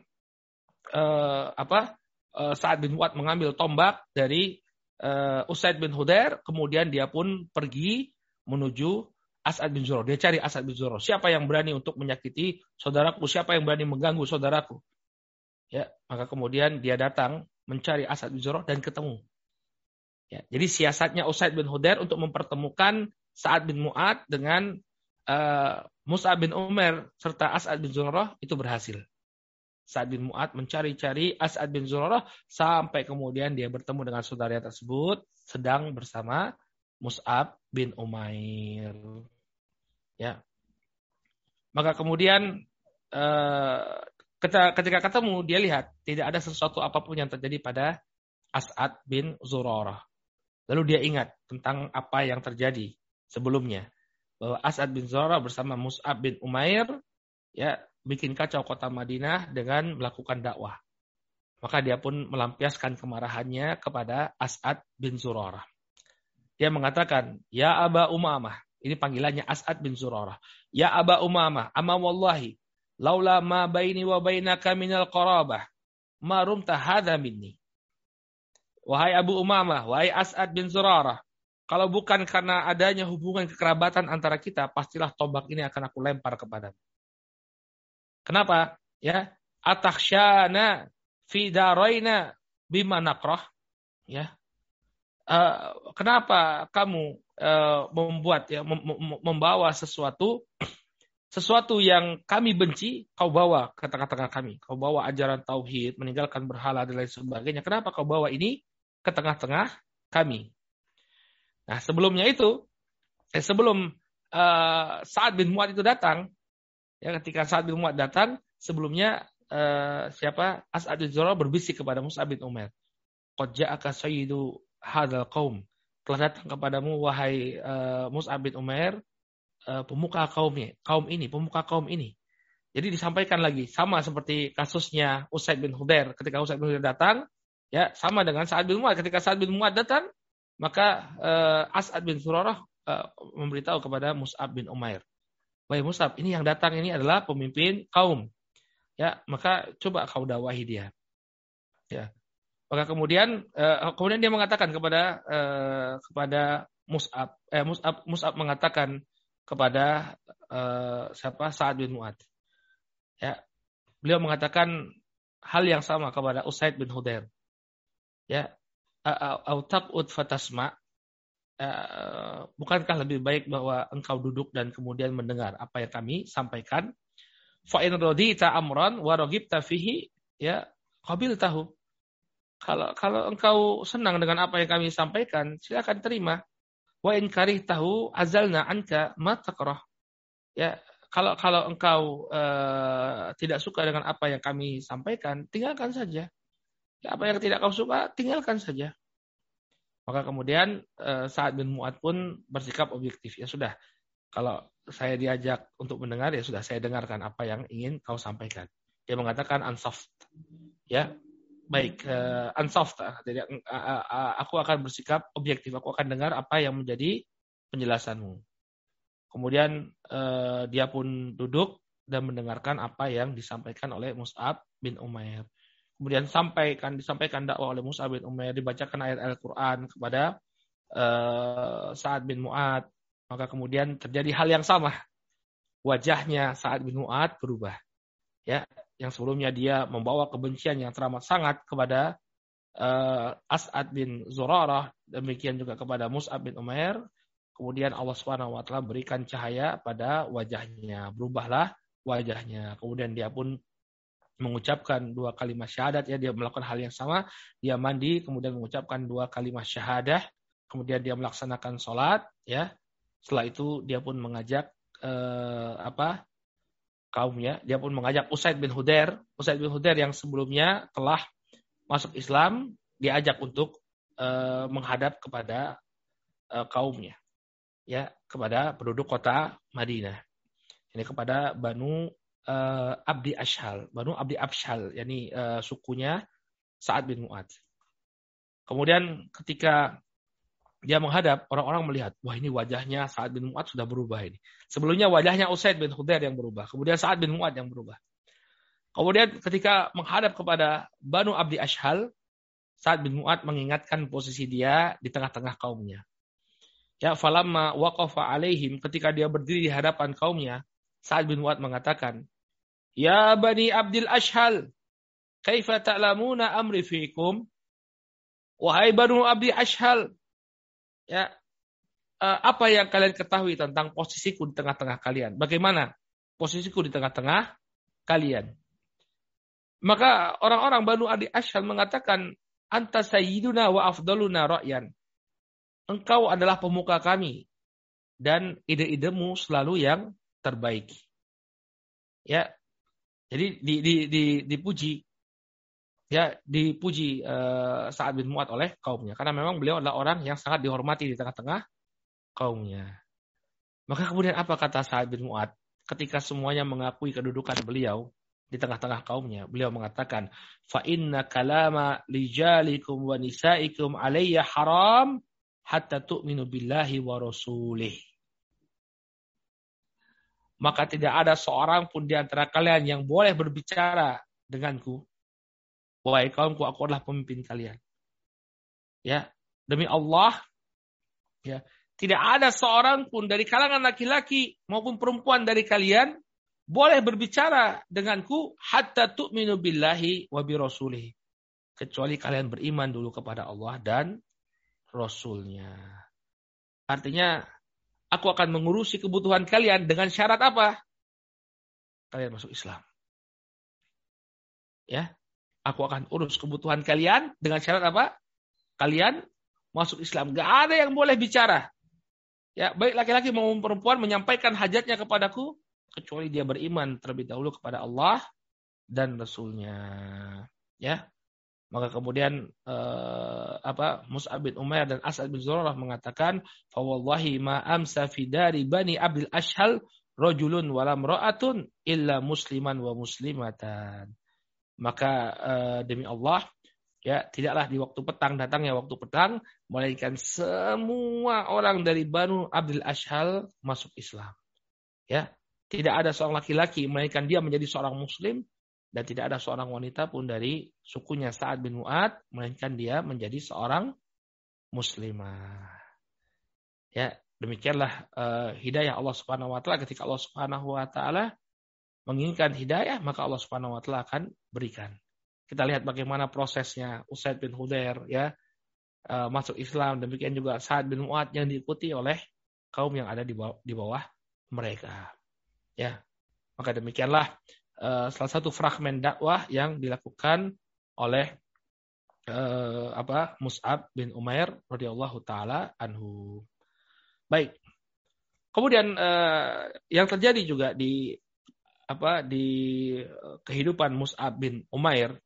eh, apa? Uh, Sa'ad bin Mu'ad mengambil tombak dari uh, Usaid bin Hudair, kemudian dia pun pergi menuju As'ad bin Zuror. Dia cari As'ad bin Zuror. Siapa yang berani untuk menyakiti saudaraku? Siapa yang berani mengganggu saudaraku? Ya, maka kemudian dia datang mencari As'ad bin Zuror dan ketemu. Ya, jadi siasatnya Usaid bin Hudair untuk mempertemukan Sa'ad bin Mu'ad dengan uh, Musa bin Umar serta As'ad bin Zurarah itu berhasil. Sa'ad bin Mu'ad mencari-cari As'ad bin Zurarah sampai kemudian dia bertemu dengan saudara tersebut sedang bersama Mus'ab bin Umair. Ya. Maka kemudian eh, ketika ketemu dia lihat tidak ada sesuatu apa pun yang terjadi pada As'ad bin Zurarah. Lalu dia ingat tentang apa yang terjadi sebelumnya bahwa As'ad bin Zurarah bersama Mus'ab bin Umair ya bikin kacau kota Madinah dengan melakukan dakwah. Maka dia pun melampiaskan kemarahannya kepada As'ad bin Zurarah. Dia mengatakan, Ya Aba Umamah. Ini panggilannya As'ad bin Zurarah. Ya Aba Umamah, amma wallahi, laula ma baini wa bainaka minal qarabah, ma rumta hadha minni. Wahai Abu Umamah, wahai As'ad bin Zurarah, kalau bukan karena adanya hubungan kekerabatan antara kita, pastilah tombak ini akan aku lempar kepadamu. Kenapa? Ya, atakhsyana fi daraina bima nakrah. Ya. Uh, kenapa kamu uh, membuat ya mem membawa sesuatu sesuatu yang kami benci kau bawa ke tengah-tengah kami. Kau bawa ajaran tauhid, meninggalkan berhala dan lain sebagainya. Kenapa kau bawa ini ke tengah-tengah kami? Nah, sebelumnya itu eh, sebelum uh, saat bin Muad itu datang, Ya, ketika saat bin Mu'ad datang, sebelumnya uh, siapa? As'ad bin Zurarah berbisik kepada Musa bin Umar. Qad ja'aka sayyidu hadzal qaum. Telah datang kepadamu wahai uh, Musa bin Umar uh, pemuka kaumnya, kaum ini, pemuka kaum ini. Jadi disampaikan lagi sama seperti kasusnya Usaid bin Hudair ketika Usaid bin Hudair datang, ya sama dengan Sa'ad bin Mu'ad ketika Sa'ad bin Mu'ad datang, maka uh, As'ad bin Zurarah uh, memberitahu kepada Mus'ab bin Umair Wahai Musab, ini yang datang ini adalah pemimpin kaum. Ya, maka coba kau dakwahi dia. Ya. Maka kemudian uh, kemudian dia mengatakan kepada uh, kepada Mus'ab, eh Mus'ab Mus'ab mengatakan kepada uh, siapa? Sa'ad bin Mu'ad. Ya. Beliau mengatakan hal yang sama kepada Usaid bin Hudair. Ya. Au taqud fatasma uh, bukankah lebih baik bahwa engkau duduk dan kemudian mendengar apa yang kami sampaikan? Fa in radita amran wa ragibta fihi ya qabil tahu. Kalau kalau engkau senang dengan apa yang kami sampaikan, silakan terima. Wa in karih tahu azalna anka ma takrah. Ya, kalau kalau engkau uh, tidak suka dengan apa yang kami sampaikan, tinggalkan saja. Ya, apa yang tidak kau suka, tinggalkan saja. Maka kemudian uh, Sa'ad bin Mu'ad pun bersikap objektif. Ya sudah, kalau saya diajak untuk mendengar, ya sudah saya dengarkan apa yang ingin kau sampaikan. Dia mengatakan unsoft. Ya, baik uh, unsoft jadi uh, uh, aku akan bersikap objektif aku akan dengar apa yang menjadi penjelasanmu kemudian uh, dia pun duduk dan mendengarkan apa yang disampaikan oleh Mus'ab bin Umair kemudian sampaikan disampaikan dakwah oleh Mus'ab bin Umair dibacakan ayat Al-Qur'an kepada uh, Sa'ad bin Mu'ad maka kemudian terjadi hal yang sama wajahnya Sa'ad bin Mu'ad berubah ya yang sebelumnya dia membawa kebencian yang teramat sangat kepada uh, As'ad bin Zurarah, demikian juga kepada Mus'ab bin Umair. Kemudian Allah Subhanahu wa taala berikan cahaya pada wajahnya, berubahlah wajahnya. Kemudian dia pun mengucapkan dua kalimat syahadat ya dia melakukan hal yang sama dia mandi kemudian mengucapkan dua kalimat syahadah kemudian dia melaksanakan sholat ya setelah itu dia pun mengajak eh, apa kaumnya. Dia pun mengajak Usaid bin Hudair. Usaid bin Hudair yang sebelumnya telah masuk Islam, diajak untuk uh, menghadap kepada uh, kaumnya. Ya, kepada penduduk kota Madinah. Ini kepada Banu uh, Abdi Ashal. Banu Abdi Abshal, yakni uh, sukunya Sa'ad bin Mu'ad. Kemudian ketika dia menghadap, orang-orang melihat, wah ini wajahnya Sa'ad bin Mu'ad sudah berubah ini. Sebelumnya wajahnya Usaid bin Hudair yang berubah. Kemudian Sa'ad bin Mu'ad yang berubah. Kemudian ketika menghadap kepada Banu Abdi Ashhal, Sa'ad bin Mu'ad mengingatkan posisi dia di tengah-tengah kaumnya. Ya, falamma waqafa alaihim ketika dia berdiri di hadapan kaumnya, Sa'ad bin Mu'ad mengatakan, Ya Bani Abdil Ashhal, kaifa ta'lamuna amri fikum? Wahai Banu Abdi Ashhal, ya uh, apa yang kalian ketahui tentang posisiku di tengah-tengah kalian? Bagaimana posisiku di tengah-tengah kalian? Maka orang-orang Banu Adi Ashal mengatakan, Anta sayyiduna wa afdaluna ra'yan. Engkau adalah pemuka kami. Dan ide-idemu selalu yang terbaik. Ya, jadi di, di, di, dipuji ya dipuji uh, Sa'ad bin Mu'ad oleh kaumnya karena memang beliau adalah orang yang sangat dihormati di tengah-tengah kaumnya. Maka kemudian apa kata Sa'ad bin Mu'ad ketika semuanya mengakui kedudukan beliau di tengah-tengah kaumnya? Beliau mengatakan, "Fa inna kalama lijalikum wa nisaikum alayya haram hatta tu'minu billahi wa rasulih." Maka tidak ada seorang pun di antara kalian yang boleh berbicara denganku Wahai kaumku, aku adalah pemimpin kalian. Ya, demi Allah, ya, tidak ada seorang pun dari kalangan laki-laki maupun perempuan dari kalian boleh berbicara denganku hatta tu'minu billahi wa bi rasulih. Kecuali kalian beriman dulu kepada Allah dan Rasulnya. Artinya, aku akan mengurusi kebutuhan kalian dengan syarat apa? Kalian masuk Islam. Ya, Aku akan urus kebutuhan kalian dengan syarat apa? Kalian masuk Islam. Gak ada yang boleh bicara. Ya, baik laki-laki maupun perempuan menyampaikan hajatnya kepadaku kecuali dia beriman terlebih dahulu kepada Allah dan Rasulnya. Ya, maka kemudian eh, apa Mus'ab bin Umair dan As'ad bin Zurarah mengatakan, "Fa wallahi ma amsa fi Bani Abdul Ashhal rajulun walam ra'atun illa musliman wa muslimatan." maka uh, demi Allah ya tidaklah di waktu petang datangnya waktu petang melainkan semua orang dari Banu Abdul Ashhal masuk Islam. Ya, tidak ada seorang laki-laki melainkan dia menjadi seorang muslim dan tidak ada seorang wanita pun dari sukunya Sa'ad bin Mu'ad melainkan dia menjadi seorang muslimah. Ya, demikianlah uh, hidayah Allah Subhanahu wa taala ketika Allah Subhanahu wa taala menginginkan hidayah, maka Allah Subhanahu wa taala akan berikan. Kita lihat bagaimana prosesnya Usaid bin Hudair ya. uh, masuk Islam. Demikian juga Sa'ad bin Mu'ad yang diikuti oleh kaum yang ada di bawah, di bawah mereka. Ya, maka demikianlah salah satu fragmen dakwah yang dilakukan oleh uh, apa Mus'ab bin Umair radhiyallahu taala anhu. Baik. Kemudian uh, yang terjadi juga di apa di kehidupan Mus'ab bin Umair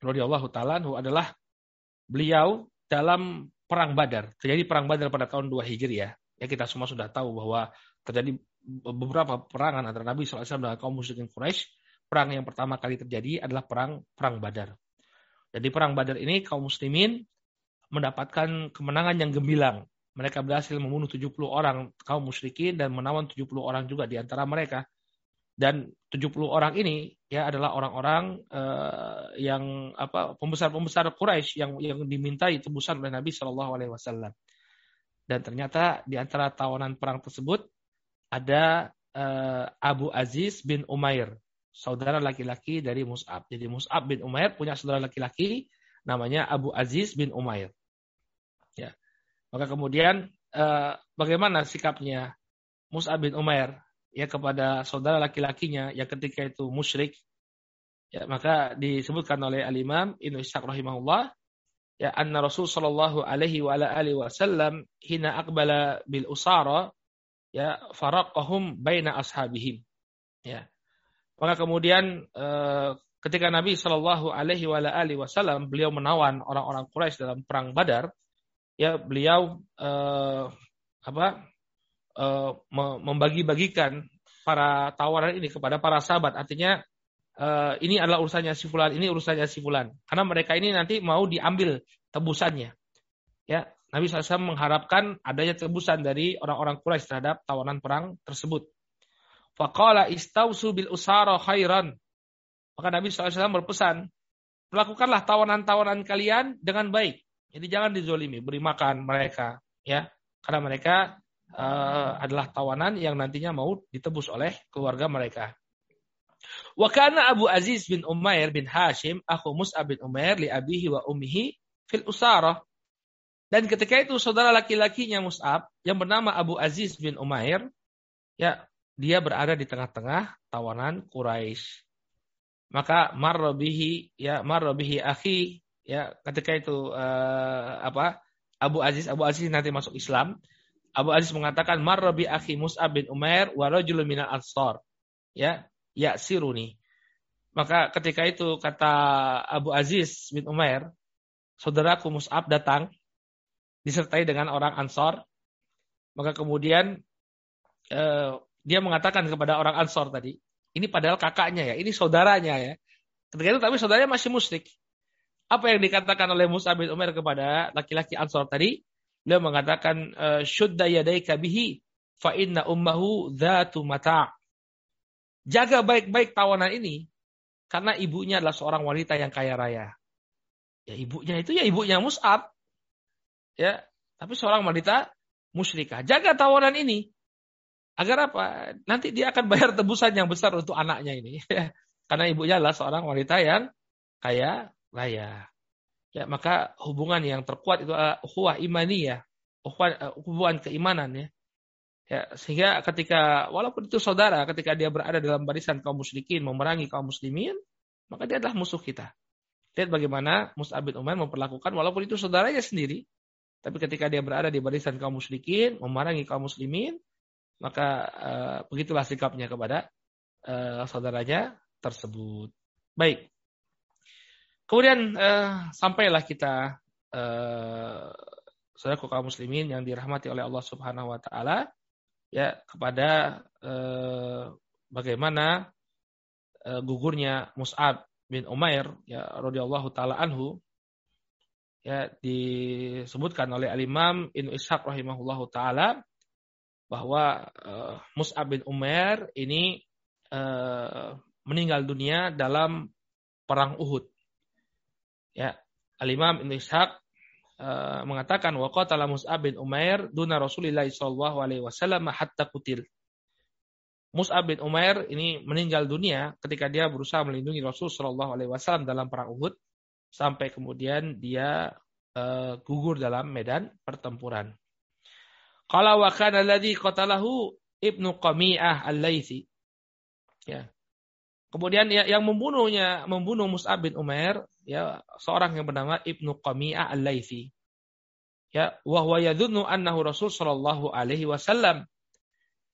radhiyallahu taala anhu adalah beliau dalam perang Badar. Terjadi perang Badar pada tahun 2 Hijriah. Ya kita semua sudah tahu bahwa terjadi beberapa perangan antara Nabi SAW dengan kaum musyrikin Quraisy. Perang yang pertama kali terjadi adalah perang perang Badar. Jadi perang Badar ini kaum muslimin mendapatkan kemenangan yang gemilang. Mereka berhasil membunuh 70 orang kaum musyrikin dan menawan 70 orang juga di antara mereka. Dan 70 orang ini ya adalah orang-orang uh, yang apa pembesar-pembesar Quraisy yang yang dimintai tebusan oleh Nabi Shallallahu alaihi wasallam. Dan ternyata di antara tawanan perang tersebut ada uh, Abu Aziz bin Umair, saudara laki-laki dari Mus'ab. Jadi Mus'ab bin Umair punya saudara laki-laki namanya Abu Aziz bin Umair. Ya. Maka kemudian uh, bagaimana sikapnya Mus'ab bin Umair ya kepada saudara laki-lakinya yang ketika itu musyrik ya maka disebutkan oleh al-Imam Ibnu Ishaq rahimahullah ya anna Rasul sallallahu alaihi wa ala alihi wasallam hina aqbala bil usara ya faraqahum baina ashabihim ya maka kemudian eh, ketika Nabi sallallahu alaihi wasallam beliau menawan orang-orang Quraisy dalam perang Badar ya beliau eh, apa uh, membagi-bagikan para tawaran ini kepada para sahabat. Artinya uh, ini adalah urusannya si fulan, ini urusannya si fulan. Karena mereka ini nanti mau diambil tebusannya. Ya, Nabi SAW mengharapkan adanya tebusan dari orang-orang Quraisy terhadap tawanan perang tersebut. Faqala istausu bil usara khairan. Maka Nabi SAW berpesan, melakukanlah tawanan-tawanan kalian dengan baik. Jadi jangan dizolimi, beri makan mereka. ya Karena mereka uh, adalah tawanan yang nantinya mau ditebus oleh keluarga mereka. Wakana Abu Aziz bin Umair bin Hashim aku Mus'ab bin Umair li abihi wa ummihi fil usarah. Dan ketika itu saudara laki-lakinya Mus'ab yang bernama Abu Aziz bin Umair ya dia berada di tengah-tengah tawanan Quraisy. Maka marrobihi ya marrobihi akhi ya ketika itu uh, apa Abu Aziz Abu Aziz nanti masuk Islam Abu Aziz mengatakan marrabi akhi Mus'ab bin Umair wa rajulun minal ansar. Ya, ya siruni. Maka ketika itu kata Abu Aziz bin Umair, saudaraku Mus'ab datang disertai dengan orang Ansor. Maka kemudian eh, dia mengatakan kepada orang Ansor tadi, ini padahal kakaknya ya, ini saudaranya ya. Ketika itu tapi saudaranya masih musyrik. Apa yang dikatakan oleh Mus'ab bin Umair kepada laki-laki Ansor tadi? Beliau mengatakan eh, syudda yadaika bihi fa inna ummahu dzatu mata'. Jaga baik-baik tawanan ini karena ibunya adalah seorang wanita yang kaya raya. Ya ibunya itu ya ibunya Mus'ab. Ya, tapi seorang wanita musyrikah. Jaga tawanan ini agar apa? Nanti dia akan bayar tebusan yang besar untuk anaknya ini. Karena ibunya adalah seorang wanita yang kaya raya ya maka hubungan yang terkuat itu adalah ukhuwah imaniyah, ukhuwah, uh, hubungan keimanan ya. Ya, sehingga ketika walaupun itu saudara, ketika dia berada dalam barisan kaum musyrikin memerangi kaum muslimin, maka dia adalah musuh kita. Lihat bagaimana Mus'ab bin Umar memperlakukan walaupun itu saudaranya sendiri, tapi ketika dia berada di barisan kaum musyrikin, memerangi kaum muslimin, maka uh, begitulah sikapnya kepada uh, saudaranya tersebut. Baik. Kemudian uh, sampailah kita uh, saudara kaum muslimin yang dirahmati oleh Allah Subhanahu wa taala ya kepada uh, bagaimana uh, gugurnya Mus'ab bin Umair ya radhiyallahu taala anhu ya disebutkan oleh Al-Imam Ibnu Ishaq rahimahullahu taala bahwa uh, Mus'ab bin Umair ini uh, meninggal dunia dalam perang Uhud Ya, Al-Imam Ibnu Ishaq uh, mengatakan wa qatala Mus'ab bin Umair duna Rasulillah sallallahu alaihi wasallam hatta kutil. Mus'ab bin Umair ini meninggal dunia ketika dia berusaha melindungi Rasul sallallahu alaihi wasallam dalam perang Uhud sampai kemudian dia uh, gugur dalam medan pertempuran. Qala wa kana alladhi qatalahu Ibnu Qami'ah Al-Laitsi. Ya. Kemudian ya, yang membunuhnya, membunuh Mus'ab bin Umair, ya seorang yang bernama Ibnu Qami'ah Al-Laitsi. Ya, wa huwa yadhunnu annahu Rasul sallallahu alaihi wasallam.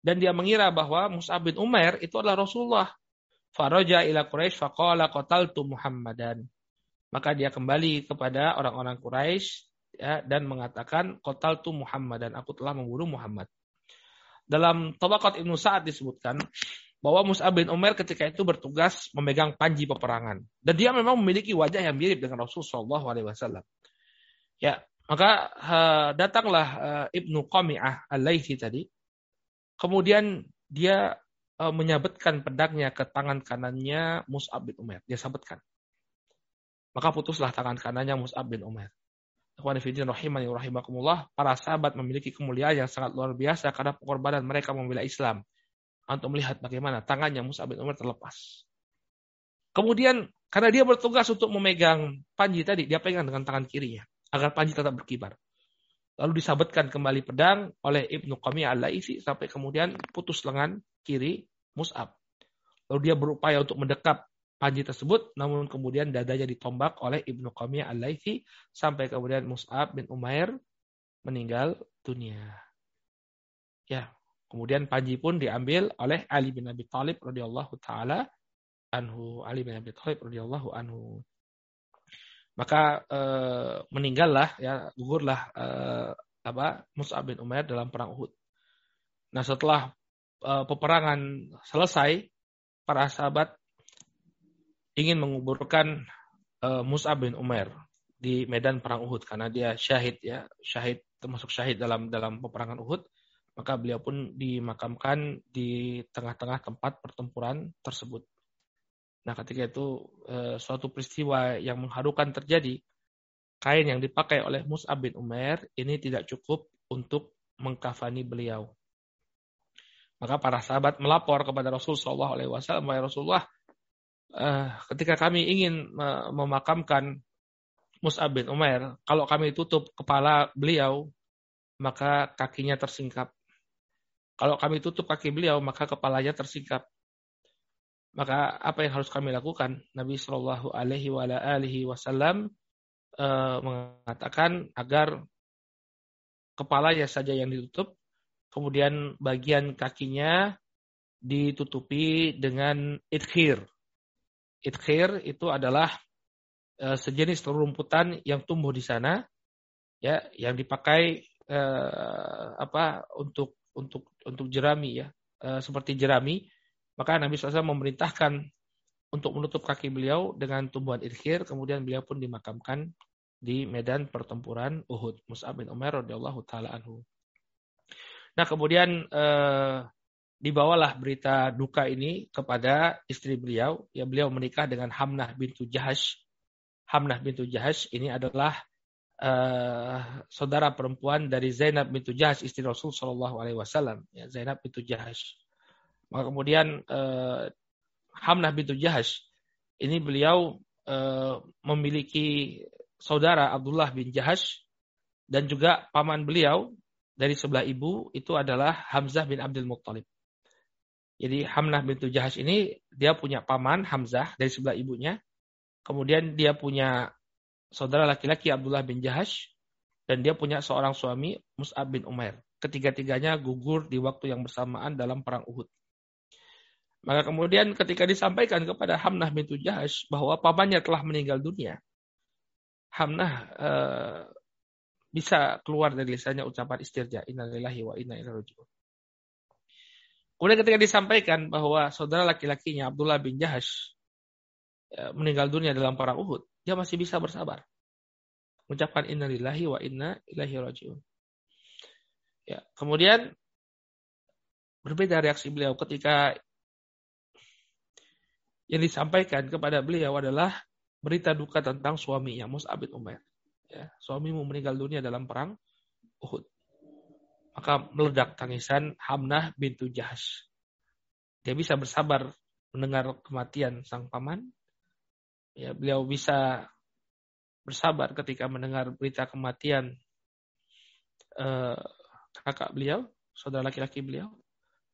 Dan dia mengira bahwa Mus'ab bin Umair itu adalah Rasulullah. Faraja ila Quraisy faqala qataltu Muhammadan. Maka dia kembali kepada orang-orang Quraisy ya, dan mengatakan qataltu Muhammadan. Aku telah membunuh Muhammad. Dalam Tabaqat Ibnu Sa'ad disebutkan bahwa Mus'ab bin Umar ketika itu bertugas memegang panji peperangan dan dia memang memiliki wajah yang mirip dengan Rasulullah SAW. Ya, maka uh, datanglah uh, Ibnu Qami'ah al-Laitsi tadi. Kemudian dia uh, menyabetkan pedangnya ke tangan kanannya Mus'ab bin Umar. Dia sabetkan. Maka putuslah tangan kanannya Mus'ab bin rahimani rahimakumullah, para sahabat memiliki kemuliaan yang sangat luar biasa karena pengorbanan mereka membela Islam untuk melihat bagaimana tangannya Musa bin Umar terlepas. Kemudian karena dia bertugas untuk memegang panji tadi, dia pegang dengan tangan kirinya agar panji tetap berkibar. Lalu disabetkan kembali pedang oleh Ibnu Qami al-Laisi sampai kemudian putus lengan kiri Mus'ab. Lalu dia berupaya untuk mendekap panji tersebut, namun kemudian dadanya ditombak oleh Ibnu Qami al-Laisi sampai kemudian Mus'ab bin Umair meninggal dunia. Ya, Kemudian panji pun diambil oleh Ali bin Abi Thalib radhiyallahu taala anhu. Ali bin Abi Thalib radhiyallahu anhu. Maka e, meninggallah ya gugurlah e, apa Mus'ab bin Umair dalam perang Uhud. Nah, setelah e, peperangan selesai, para sahabat ingin menguburkan e, Mus'ab bin Umair di medan perang Uhud karena dia syahid ya, syahid termasuk syahid dalam dalam peperangan Uhud maka beliau pun dimakamkan di tengah-tengah tempat pertempuran tersebut. Nah, ketika itu eh, suatu peristiwa yang mengharukan terjadi, kain yang dipakai oleh Mus'ab bin Umair ini tidak cukup untuk mengkafani beliau. Maka para sahabat melapor kepada Rasul Shallallahu Alaihi Rasulullah, eh, ketika kami ingin memakamkan Mus'ab bin Umair, kalau kami tutup kepala beliau, maka kakinya tersingkap. Kalau kami tutup kaki beliau, maka kepalanya tersingkap. Maka apa yang harus kami lakukan? Nabi Shallallahu Alaihi Wasallam eh, mengatakan agar kepalanya saja yang ditutup, kemudian bagian kakinya ditutupi dengan idkhir. Idkhir itu adalah uh, sejenis rumputan yang tumbuh di sana, ya, yang dipakai uh, apa untuk untuk untuk jerami ya e, seperti jerami. Maka Nabi SAW memerintahkan untuk menutup kaki beliau dengan tumbuhan idkhir kemudian beliau pun dimakamkan di medan pertempuran Uhud. Mus'ab bin Umar radhiyallahu taala anhu. Nah, kemudian e, dibawalah berita duka ini kepada istri beliau ya beliau menikah dengan Hamnah bintu Jahash. Hamnah bintu Jahash ini adalah uh, saudara perempuan dari Zainab bintu Jahash istri Rasul Shallallahu Alaihi Wasallam ya Zainab bintu Jahash maka kemudian uh, Hamnah bintu Jahash ini beliau uh, memiliki saudara Abdullah bin Jahash dan juga paman beliau dari sebelah ibu itu adalah Hamzah bin Abdul Muttalib. Jadi Hamnah bintu Jahash ini dia punya paman Hamzah dari sebelah ibunya. Kemudian dia punya saudara laki-laki Abdullah bin Jahash dan dia punya seorang suami Mus'ab bin Umair. Ketiga-tiganya gugur di waktu yang bersamaan dalam perang Uhud. Maka kemudian ketika disampaikan kepada Hamnah bin Jahash bahwa pamannya telah meninggal dunia, Hamnah uh, bisa keluar dari lisannya ucapan istirja innalillahi wa inna ilaihi rajiun. Kemudian ketika disampaikan bahwa saudara laki-lakinya Abdullah bin Jahash uh, meninggal dunia dalam perang Uhud, dia masih bisa bersabar. Mengucapkan innalillahi wa inna ilaihi rajiun. Ya, kemudian berbeda reaksi beliau ketika yang disampaikan kepada beliau adalah berita duka tentang suaminya Mus'ab bin Umair. Ya, suamimu meninggal dunia dalam perang Uhud. Maka meledak tangisan Hamnah bintu Jahash. Dia bisa bersabar mendengar kematian sang paman, ya beliau bisa bersabar ketika mendengar berita kematian uh, kakak beliau, saudara laki-laki beliau.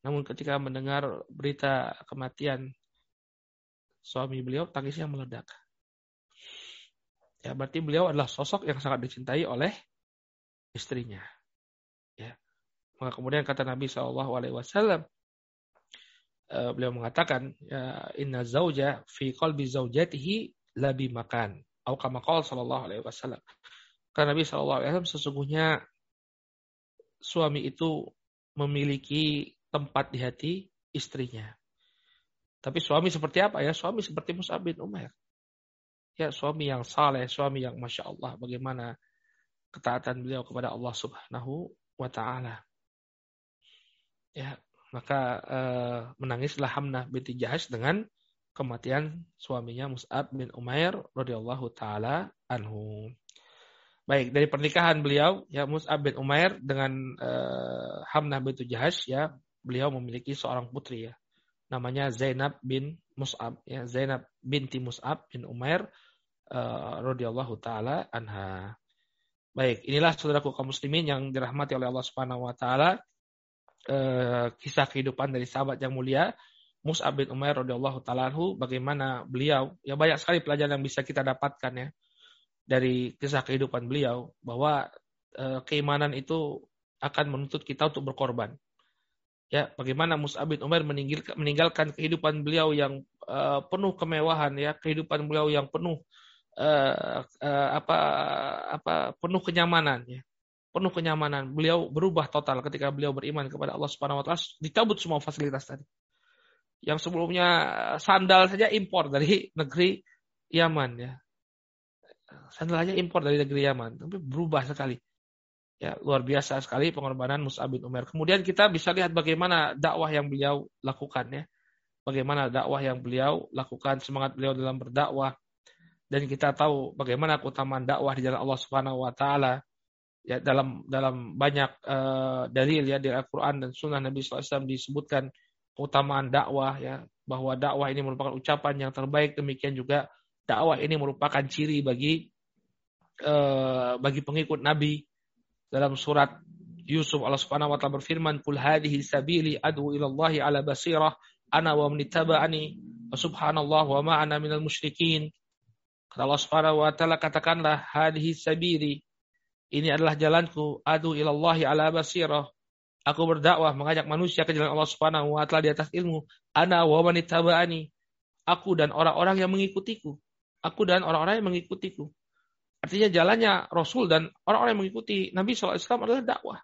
Namun ketika mendengar berita kematian suami beliau, tangisnya meledak. Ya, berarti beliau adalah sosok yang sangat dicintai oleh istrinya. Maka kemudian kata Nabi Shallallahu Alaihi Wasallam, uh, beliau mengatakan, ya, Inna zauja fi qalbi zaujatihi labi makan. Kama Shallallahu Alaihi Wasallam. Nabi Shallallahu Alaihi Wasallam sesungguhnya suami itu memiliki tempat di hati istrinya. Tapi suami seperti apa ya? Suami seperti Mus'ab bin Umair. Ya, suami yang saleh, suami yang Masya Allah. Bagaimana ketaatan beliau kepada Allah subhanahu wa ta'ala. Ya, maka eh, menangislah Hamnah binti Jahash dengan kematian suaminya Mus'ab bin Umair radhiyallahu taala anhu. Baik, dari pernikahan beliau ya Mus'ab bin Umair dengan eh, Hamnah binti Jahash ya, beliau memiliki seorang putri ya namanya Zainab bin Mus'ab ya Zainab binti Mus'ab bin Umair uh, radhiyallahu taala anha. Baik, inilah saudaraku kaum muslimin yang dirahmati oleh Allah Subhanahu wa taala uh, kisah kehidupan dari sahabat yang mulia Mus'ab bin Umair radhiyallahu taala bagaimana beliau ya banyak sekali pelajaran yang bisa kita dapatkan ya dari kisah kehidupan beliau bahwa uh, keimanan itu akan menuntut kita untuk berkorban. Ya bagaimana Mus'ab bin Umar meninggalkan, kehidupan beliau yang uh, penuh kemewahan ya kehidupan beliau yang penuh uh, uh, apa apa penuh kenyamanan ya penuh kenyamanan beliau berubah total ketika beliau beriman kepada Allah Subhanahu wa taala dicabut semua fasilitas tadi yang sebelumnya sandal saja impor dari negeri Yaman ya sandal saja impor dari negeri Yaman tapi berubah sekali Ya, luar biasa sekali pengorbanan Mus'ab bin Umar. Kemudian kita bisa lihat bagaimana dakwah yang beliau lakukan ya. Bagaimana dakwah yang beliau lakukan, semangat beliau dalam berdakwah. Dan kita tahu bagaimana keutamaan dakwah di jalan Allah Subhanahu wa taala. Ya, dalam dalam banyak uh, dalil ya di Al-Qur'an dan Sunnah Nabi SAW disebutkan keutamaan dakwah ya bahwa dakwah ini merupakan ucapan yang terbaik. Demikian juga dakwah ini merupakan ciri bagi uh, bagi pengikut Nabi. Dalam surat Yusuf Allah Subhanahu wa taala berfirman kul hadhihi sabili adu ila Allah ala basirah. Ana wa man ittaba'ani wa subhanallah wa ma ana minal musyrikin. Kata Allah Subhanahu wa taala katakanlah hadhihi sabili ini adalah jalanku adu ila Allah ala basirah aku berdakwah mengajak manusia ke jalan Allah Subhanahu wa taala di atas ilmu ana wa aku dan orang-orang yang mengikutiku aku dan orang-orang yang mengikutiku Artinya jalannya Rasul dan orang-orang yang mengikuti Nabi SAW adalah dakwah.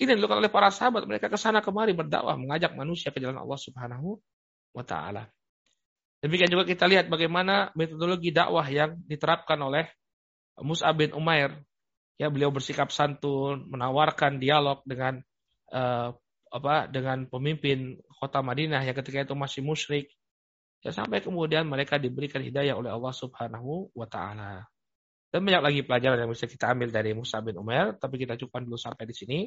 Ini dilakukan oleh para sahabat. Mereka ke sana kemari berdakwah, mengajak manusia ke jalan Allah Subhanahu wa taala. Demikian juga kita lihat bagaimana metodologi dakwah yang diterapkan oleh Mus'ab bin Umair. Ya, beliau bersikap santun, menawarkan dialog dengan uh, apa dengan pemimpin kota Madinah yang ketika itu masih musyrik. Ya, sampai kemudian mereka diberikan hidayah oleh Allah Subhanahu wa taala. Dan banyak lagi pelajaran yang bisa kita ambil dari Musa bin Umar, tapi kita cukupkan dulu sampai di sini.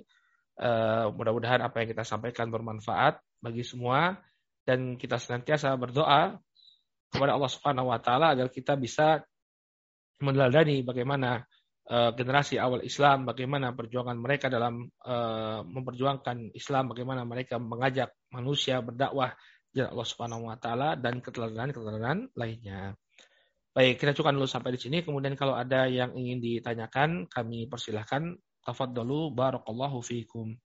Uh, mudah-mudahan apa yang kita sampaikan bermanfaat bagi semua dan kita senantiasa berdoa kepada Allah Subhanahu wa taala agar kita bisa meneladani bagaimana uh, generasi awal Islam, bagaimana perjuangan mereka dalam uh, memperjuangkan Islam, bagaimana mereka mengajak manusia berdakwah kepada Allah Subhanahu wa taala dan keteladanan-keteladanan lainnya. Baik, kita cukupkan dulu sampai di sini. Kemudian kalau ada yang ingin ditanyakan, kami persilahkan. dulu. Barakallahu fiikum.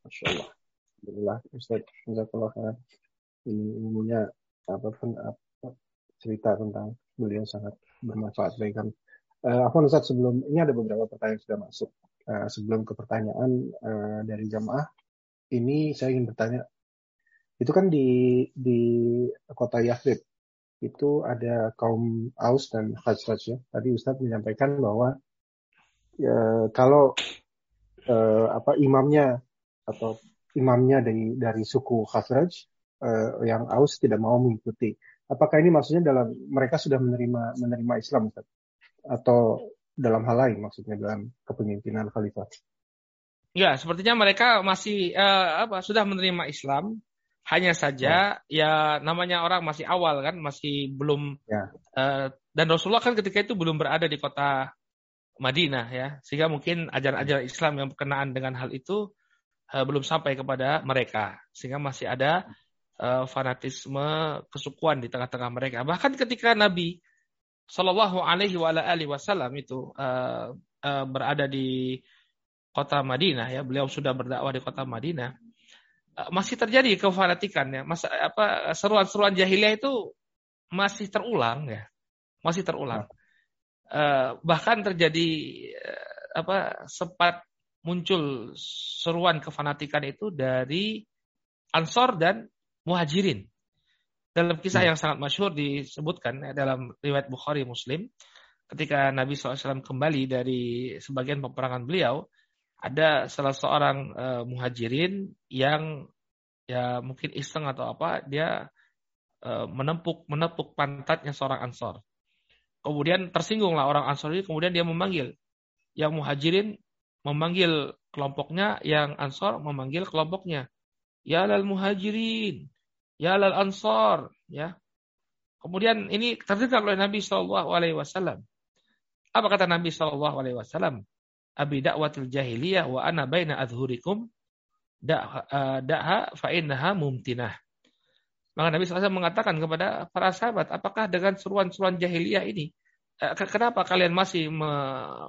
Masya Allah. Alhamdulillah, Ustaz. Ini ilmunya apa pun apa, cerita tentang beliau sangat bermanfaat bagi kami. Uh, Afwan Ustaz, sebelum ini ada beberapa pertanyaan yang sudah masuk. Uh, sebelum ke pertanyaan uh, dari jamaah, ini saya ingin bertanya. Itu kan di di kota Yathrib, itu ada kaum Aus dan Khazraj ya. Tadi Ustadz menyampaikan bahwa ya, kalau eh, apa imamnya atau imamnya dari dari suku Khazraj eh, yang Aus tidak mau mengikuti. Apakah ini maksudnya dalam mereka sudah menerima menerima Islam Ustaz? Atau dalam hal lain maksudnya dalam kepemimpinan khalifah? Ya, sepertinya mereka masih uh, apa sudah menerima Islam, hanya saja oh. ya namanya orang masih awal kan, masih belum ya. uh, dan Rasulullah kan ketika itu belum berada di kota Madinah ya, sehingga mungkin ajaran-ajaran Islam yang berkenaan dengan hal itu uh, belum sampai kepada mereka, sehingga masih ada uh, fanatisme kesukuan di tengah-tengah mereka. Bahkan ketika Nabi Shallallahu Alaihi Wasallam itu uh, uh, berada di kota Madinah ya, beliau sudah berdakwah di kota Madinah, uh, masih terjadi kefanatikan ya, masa apa seruan-seruan jahiliyah itu masih terulang ya, masih terulang. Uh, bahkan terjadi uh, apa sempat muncul seruan kefanatikan itu dari Ansor dan Muhajirin. Dalam kisah ya. yang sangat masyhur disebutkan ya, dalam riwayat Bukhari Muslim, ketika Nabi SAW kembali dari sebagian peperangan beliau, ada salah seorang uh, muhajirin yang ya mungkin iseng atau apa, dia uh, menempuk menepuk pantatnya seorang ansor. Kemudian tersinggunglah orang ansor ini, kemudian dia memanggil. Yang muhajirin memanggil kelompoknya, yang ansor memanggil kelompoknya. Ya lal muhajirin, ya lal ansor, ya. Kemudian ini terdengar oleh Nabi Shallallahu Alaihi Wasallam. Apa kata Nabi Shallallahu Alaihi Wasallam? Abi dakwatil jahiliyah wa ana baina adhurikum eh, fa innaha mumtinah. Maka Nabi SAW mengatakan kepada para sahabat, apakah dengan seruan-seruan jahiliyah ini, eh, kenapa kalian masih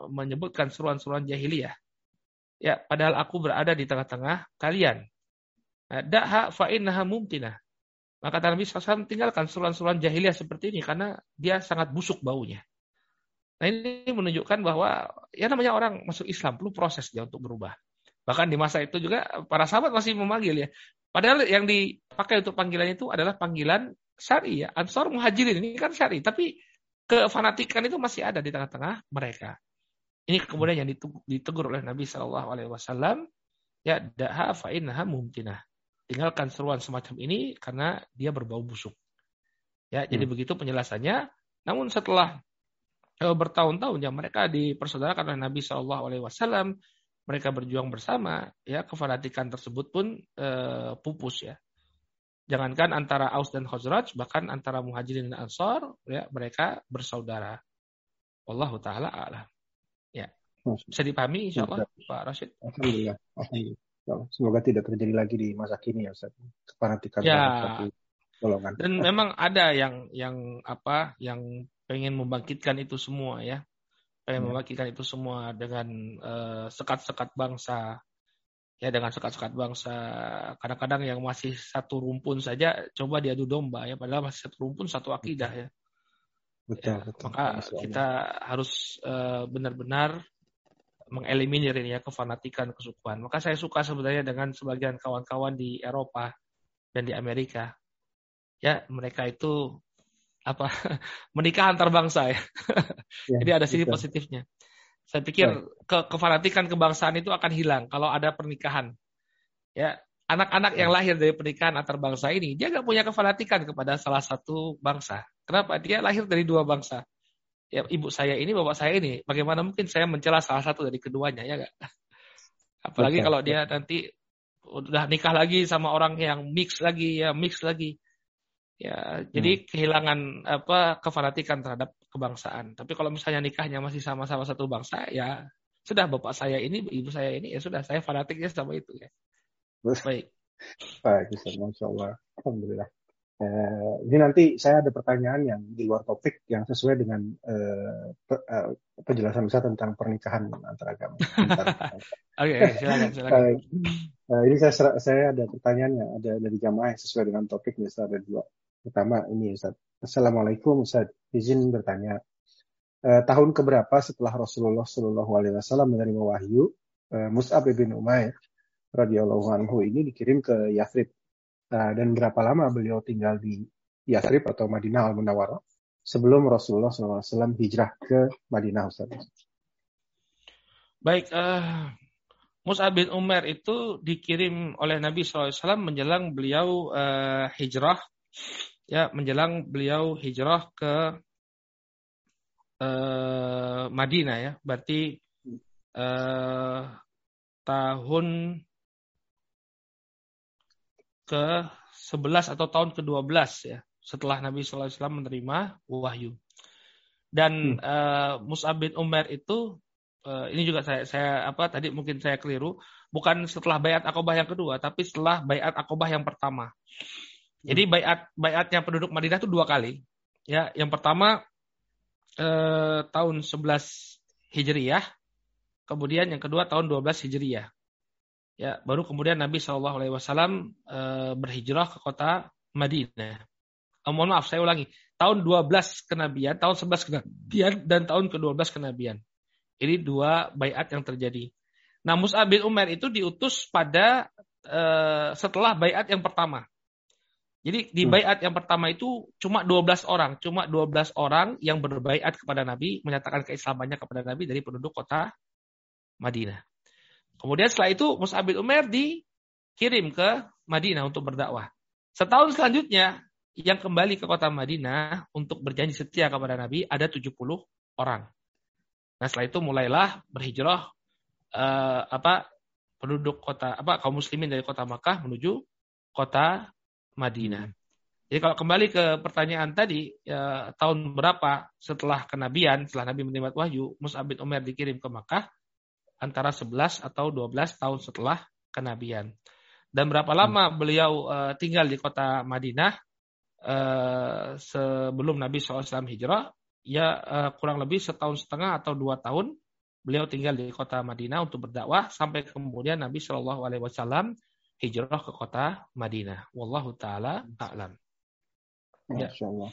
menyebutkan seruan-seruan jahiliyah? Ya, padahal aku berada di tengah-tengah kalian. Eh, da'ha fa innaha mumtinah. Maka Nabi SAW tinggalkan seruan-seruan jahiliyah seperti ini karena dia sangat busuk baunya. Nah ini menunjukkan bahwa ya namanya orang masuk Islam perlu proses dia untuk berubah. Bahkan di masa itu juga para sahabat masih memanggil ya. Padahal yang dipakai untuk panggilan itu adalah panggilan syari ya. Ansor muhajirin ini kan syari. Tapi kefanatikan itu masih ada di tengah-tengah mereka. Ini kemudian yang ditegur oleh Nabi Shallallahu Alaihi Wasallam ya daha fa'inha mumtinah tinggalkan seruan semacam ini karena dia berbau busuk. Ya, hmm. jadi begitu penjelasannya. Namun setelah uh, bertahun-tahun ya mereka dipersaudarakan oleh Nabi Shallallahu Alaihi Wasallam, mereka berjuang bersama, ya kefanatikan tersebut pun uh, pupus ya. Jangankan antara Aus dan Khazraj, bahkan antara Muhajirin dan Ansor, ya mereka bersaudara. Allahu taala alam. Ya. Bisa dipahami insya Allah Pak Rashid. Alhamdulillah. Alhamdulillah. Semoga tidak terjadi lagi di masa kini ya Ustaz. Kefanatikan ya. satu golongan. Dan memang ada yang yang apa yang pengen membangkitkan itu semua ya. Pengen ya. membangkitkan itu semua dengan uh, sekat-sekat bangsa. Ya dengan sekat-sekat bangsa. Kadang-kadang yang masih satu rumpun saja coba diadu domba ya padahal masih satu rumpun satu akidah ya. Betul, ya, betul. Maka kita harus uh, benar-benar mengeliminir ini ya kefanatikan kesukuan. Maka saya suka sebenarnya dengan sebagian kawan-kawan di Eropa dan di Amerika. Ya, mereka itu apa menikah antar bangsa ya. ya Jadi ada sisi positifnya. Saya pikir ke kefanatikan kebangsaan itu akan hilang kalau ada pernikahan. Ya, anak-anak yang ya. lahir dari pernikahan antar bangsa ini dia nggak punya kefanatikan kepada salah satu bangsa. Kenapa? Dia lahir dari dua bangsa ya ibu saya ini, bapak saya ini. Bagaimana mungkin saya mencela salah satu dari keduanya ya enggak? Apalagi Betul. kalau dia nanti udah nikah lagi sama orang yang mix lagi ya mix lagi. Ya, jadi hmm. kehilangan apa kefanatikan terhadap kebangsaan. Tapi kalau misalnya nikahnya masih sama-sama satu bangsa, ya sudah bapak saya ini, ibu saya ini, ya sudah saya fanatiknya sama itu ya. Baik. Baik, Masya Allah. Alhamdulillah. Eh, ini nanti saya ada pertanyaan yang di luar topik yang sesuai dengan uh, pe, uh, penjelasan saya tentang pernikahan antar agama. Oke, okay, silakan, silakan. uh, ini saya saya ada pertanyaan ada dari jamaah yang sesuai dengan topik nih, ada dua. Pertama ini Ustaz. Assalamualaikum Ustaz. Izin bertanya. Uh, tahun keberapa setelah Rasulullah Shallallahu Alaihi Wasallam menerima wahyu, uh, Mus'ab bin Umair radhiyallahu anhu ini dikirim ke Yathrib Nah, dan berapa lama beliau tinggal di Yathrib atau Madinah Al-Munawwarah sebelum Rasulullah SAW hijrah ke Madinah Ustaz. Baik, uh, Mus'ab bin Umar itu dikirim oleh Nabi SAW menjelang beliau uh, hijrah, ya menjelang beliau hijrah ke uh, Madinah ya, berarti uh, tahun ke-11 atau tahun ke-12 ya setelah Nabi SAW menerima wahyu. Dan hmm. uh, Mus'ab bin Umar itu uh, ini juga saya saya apa tadi mungkin saya keliru, bukan setelah bayat akobah yang kedua, tapi setelah bayat akobah yang pertama. Jadi hmm. bayat bayatnya penduduk Madinah itu dua kali. Ya, yang pertama eh, tahun 11 Hijriyah, kemudian yang kedua tahun 12 Hijriyah. Ya, baru kemudian Nabi Shallallahu Alaihi Wasallam eh, berhijrah ke kota Madinah. Oh, mohon maaf, saya ulangi. Tahun 12 kenabian, tahun 11 kenabian, dan tahun ke-12 kenabian. Ini dua bayat yang terjadi. Nah, Mus'ab bin Umar itu diutus pada uh, setelah bayat yang pertama. Jadi di hmm. bayat yang pertama itu cuma 12 orang, cuma 12 orang yang berbaiat kepada Nabi, menyatakan keislamannya kepada Nabi dari penduduk kota Madinah. Kemudian setelah itu Mus'ab bin Umar dikirim ke Madinah untuk berdakwah. Setahun selanjutnya yang kembali ke kota Madinah untuk berjanji setia kepada Nabi ada 70 orang. Nah setelah itu mulailah berhijrah uh, apa penduduk kota apa kaum muslimin dari kota Makkah menuju kota Madinah. Jadi kalau kembali ke pertanyaan tadi, ya, tahun berapa setelah kenabian, setelah Nabi menerima wahyu, Mus'ab bin Umar dikirim ke Makkah antara 11 atau 12 tahun setelah kenabian. Dan berapa lama beliau uh, tinggal di kota Madinah uh, sebelum Nabi SAW hijrah? Ya uh, kurang lebih setahun setengah atau dua tahun beliau tinggal di kota Madinah untuk berdakwah sampai kemudian Nabi Shallallahu Alaihi Wasallam hijrah ke kota Madinah. Wallahu taala a'lam. Ya. Allah.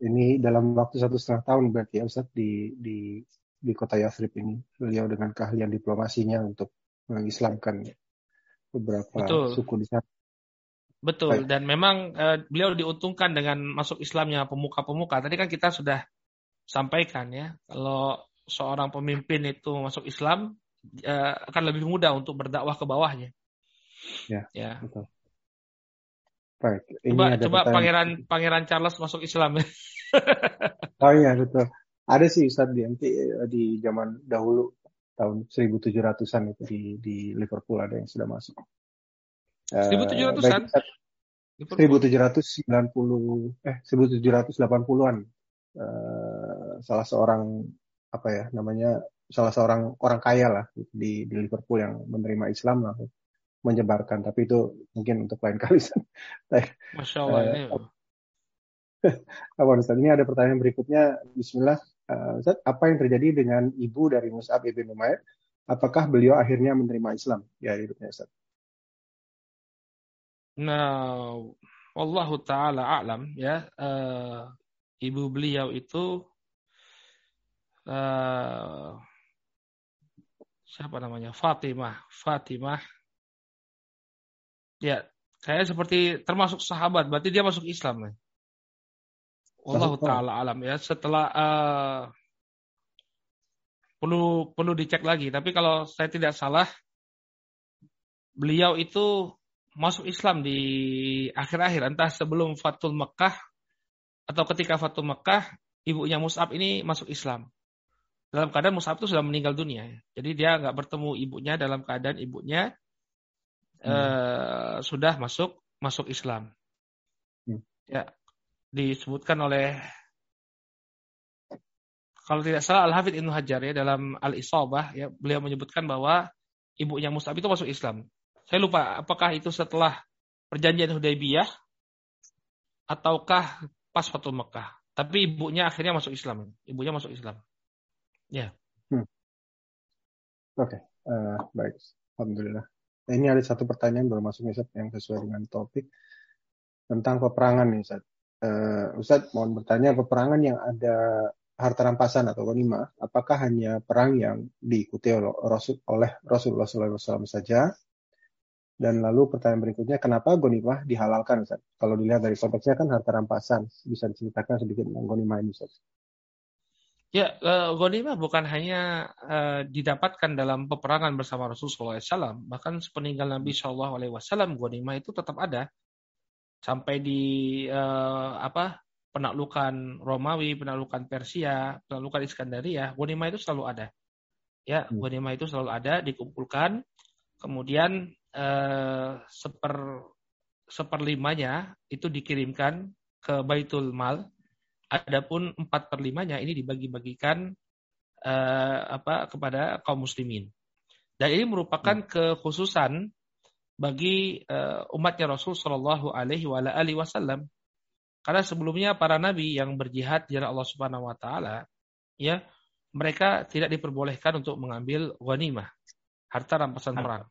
Ini dalam waktu satu setengah tahun berarti ya Ustaz di di di kota Yathrib ini beliau dengan keahlian diplomasinya untuk mengislamkan beberapa Betul. suku di sana. Betul Baik. dan memang uh, beliau diuntungkan dengan masuk Islamnya pemuka-pemuka. Tadi kan kita sudah sampaikan ya kalau seorang pemimpin itu masuk Islam uh, akan lebih mudah untuk berdakwah ke bawahnya. Ya, ya. betul. Baik. Ini coba ada coba Pangeran Pangeran Charles masuk Islam. oh iya betul. Ada sih Ustaz di eh, di zaman dahulu tahun 1700-an itu di di Liverpool ada yang sudah masuk. 1700-an? Uh, 1790 eh 1780-an. Uh, eh, salah seorang apa ya namanya salah seorang orang kaya lah di, di Liverpool yang menerima Islam lah menyebarkan. Tapi itu mungkin untuk lain kali Masya Allah ini. apa Ustaz ini ada pertanyaan berikutnya. Bismillah uh, apa yang terjadi dengan ibu dari Mus'ab ibn Umair? Apakah beliau akhirnya menerima Islam? Ya hidupnya Ustaz. Nah Allah taala alam ya. Uh, ibu beliau itu uh, siapa namanya? Fatimah Fatimah. Ya saya seperti termasuk sahabat berarti dia masuk Islam nih Allah taala alam ya setelah uh, perlu perlu dicek lagi tapi kalau saya tidak salah beliau itu masuk Islam di akhir-akhir entah sebelum Fatul Mekah atau ketika Fatul Mekah ibunya Mus'ab ini masuk Islam dalam keadaan Mus'ab itu sudah meninggal dunia. Jadi dia nggak bertemu ibunya dalam keadaan ibunya hmm. uh, sudah masuk masuk Islam. Hmm. Ya, disebutkan oleh kalau tidak salah Al Hafidh Ibnu Hajar ya dalam Al Isabah ya beliau menyebutkan bahwa ibunya Mus'ab itu masuk Islam. Saya lupa apakah itu setelah perjanjian Hudaybiyah ataukah pas Fatul Mekah. Tapi ibunya akhirnya masuk Islam. Ibunya masuk Islam. Ya. Hmm. Oke, okay. uh, eh, baik. Alhamdulillah. Ini ada satu pertanyaan baru masuk Ustaz yang sesuai dengan topik tentang peperangan nih Ustaz. Uh, Ustaz mohon bertanya peperangan yang ada harta rampasan atau ghanimah, apakah hanya perang yang diikuti oleh, Rasul, oleh Rasulullah SAW saja? Dan lalu pertanyaan berikutnya, kenapa ghanimah dihalalkan Ustaz? Kalau dilihat dari konteksnya kan harta rampasan, bisa diceritakan sedikit tentang ghanimah ini Ustaz? Ya, uh, bukan hanya uh, didapatkan dalam peperangan bersama Rasulullah SAW, bahkan sepeninggal Nabi Shallallahu Alaihi Wasallam itu tetap ada sampai di uh, apa penaklukan Romawi, penaklukan Persia, penaklukan Iskandaria, ghanimah itu selalu ada. Ya, hmm. ghanimah itu selalu ada, dikumpulkan, kemudian uh, seper seperlimanya itu dikirimkan ke Baitul Mal Adapun empat per limanya ini dibagi-bagikan uh, apa kepada kaum muslimin. Dan ini merupakan hmm. kekhususan bagi uh, umatnya Rasul Shallallahu Alaihi Wasallam. Karena sebelumnya para nabi yang berjihad di Allah Subhanahu Wa Taala, ya mereka tidak diperbolehkan untuk mengambil ghanimah, harta rampasan perang.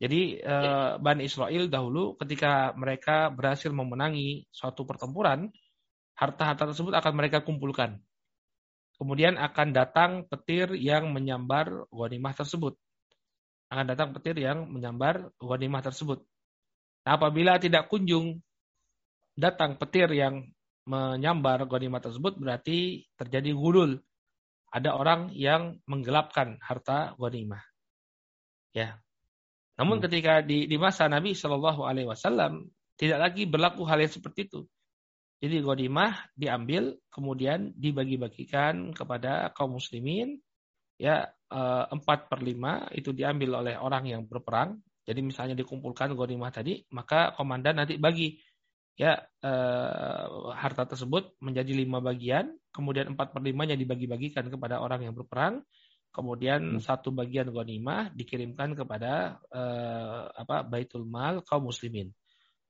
Jadi uh, Bani Israel dahulu ketika mereka berhasil memenangi suatu pertempuran, harta-harta tersebut akan mereka kumpulkan. Kemudian akan datang petir yang menyambar ghanimah tersebut. Akan datang petir yang menyambar ghanimah tersebut. Nah, apabila tidak kunjung datang petir yang menyambar ghanimah tersebut berarti terjadi gulul. Ada orang yang menggelapkan harta ghanimah. Ya. Namun hmm. ketika di, di masa Nabi Shallallahu Alaihi Wasallam tidak lagi berlaku hal yang seperti itu. Jadi ghanimah diambil kemudian dibagi-bagikan kepada kaum muslimin ya eh, empat per lima itu diambil oleh orang yang berperang. Jadi misalnya dikumpulkan ghanimah tadi, maka komandan nanti bagi ya eh, harta tersebut menjadi lima bagian, kemudian empat per limanya dibagi-bagikan kepada orang yang berperang, kemudian hmm. satu bagian ghanimah dikirimkan kepada eh, apa baitul mal kaum muslimin.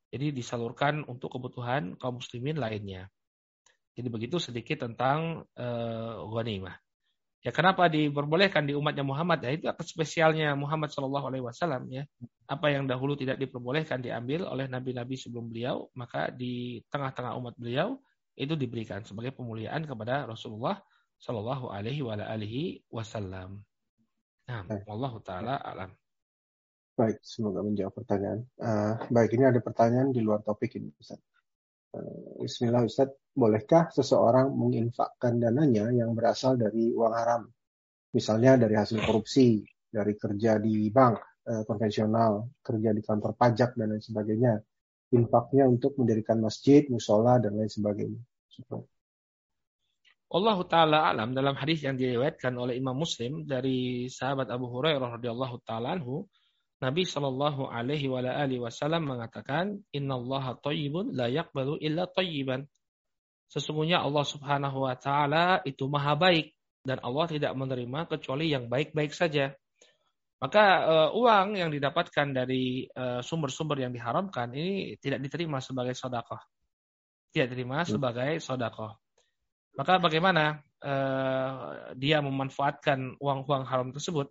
Jadi disalurkan untuk kebutuhan kaum muslimin lainnya. Jadi begitu sedikit tentang uh, ghanimah. Ya kenapa diperbolehkan di umatnya Muhammad? Ya itu spesialnya Muhammad Shallallahu Alaihi Wasallam ya. Apa yang dahulu tidak diperbolehkan diambil oleh nabi-nabi sebelum beliau, maka di tengah-tengah umat beliau itu diberikan sebagai pemuliaan kepada Rasulullah Shallallahu Alaihi Wasallam. Nah, Allah Taala alam. Baik, semoga menjawab pertanyaan. Uh, baik, ini ada pertanyaan di luar topik ini, Ustaz. Uh, Bismillah, Ustaz. Bolehkah seseorang menginfakkan dananya yang berasal dari uang haram? Misalnya dari hasil korupsi, dari kerja di bank uh, konvensional, kerja di kantor pajak, dan lain sebagainya. Infaknya untuk mendirikan masjid, musola, dan lain sebagainya. Allah taala alam dalam hadis yang diriwayatkan oleh Imam Muslim dari sahabat Abu Hurairah radhiyallahu taala anhu Nabi Shallallahu Alaihi Wasallam mengatakan, Inna Allah tayyibun la yakbalu illa tayyiban. Sesungguhnya Allah Subhanahu Wa Taala itu maha baik dan Allah tidak menerima kecuali yang baik-baik saja. Maka uh, uang yang didapatkan dari eh, sumber-sumber uh, yang diharamkan ini tidak diterima sebagai sodakoh. Tidak diterima hmm. sebagai sodakoh. Maka bagaimana uh, dia memanfaatkan uang-uang haram tersebut?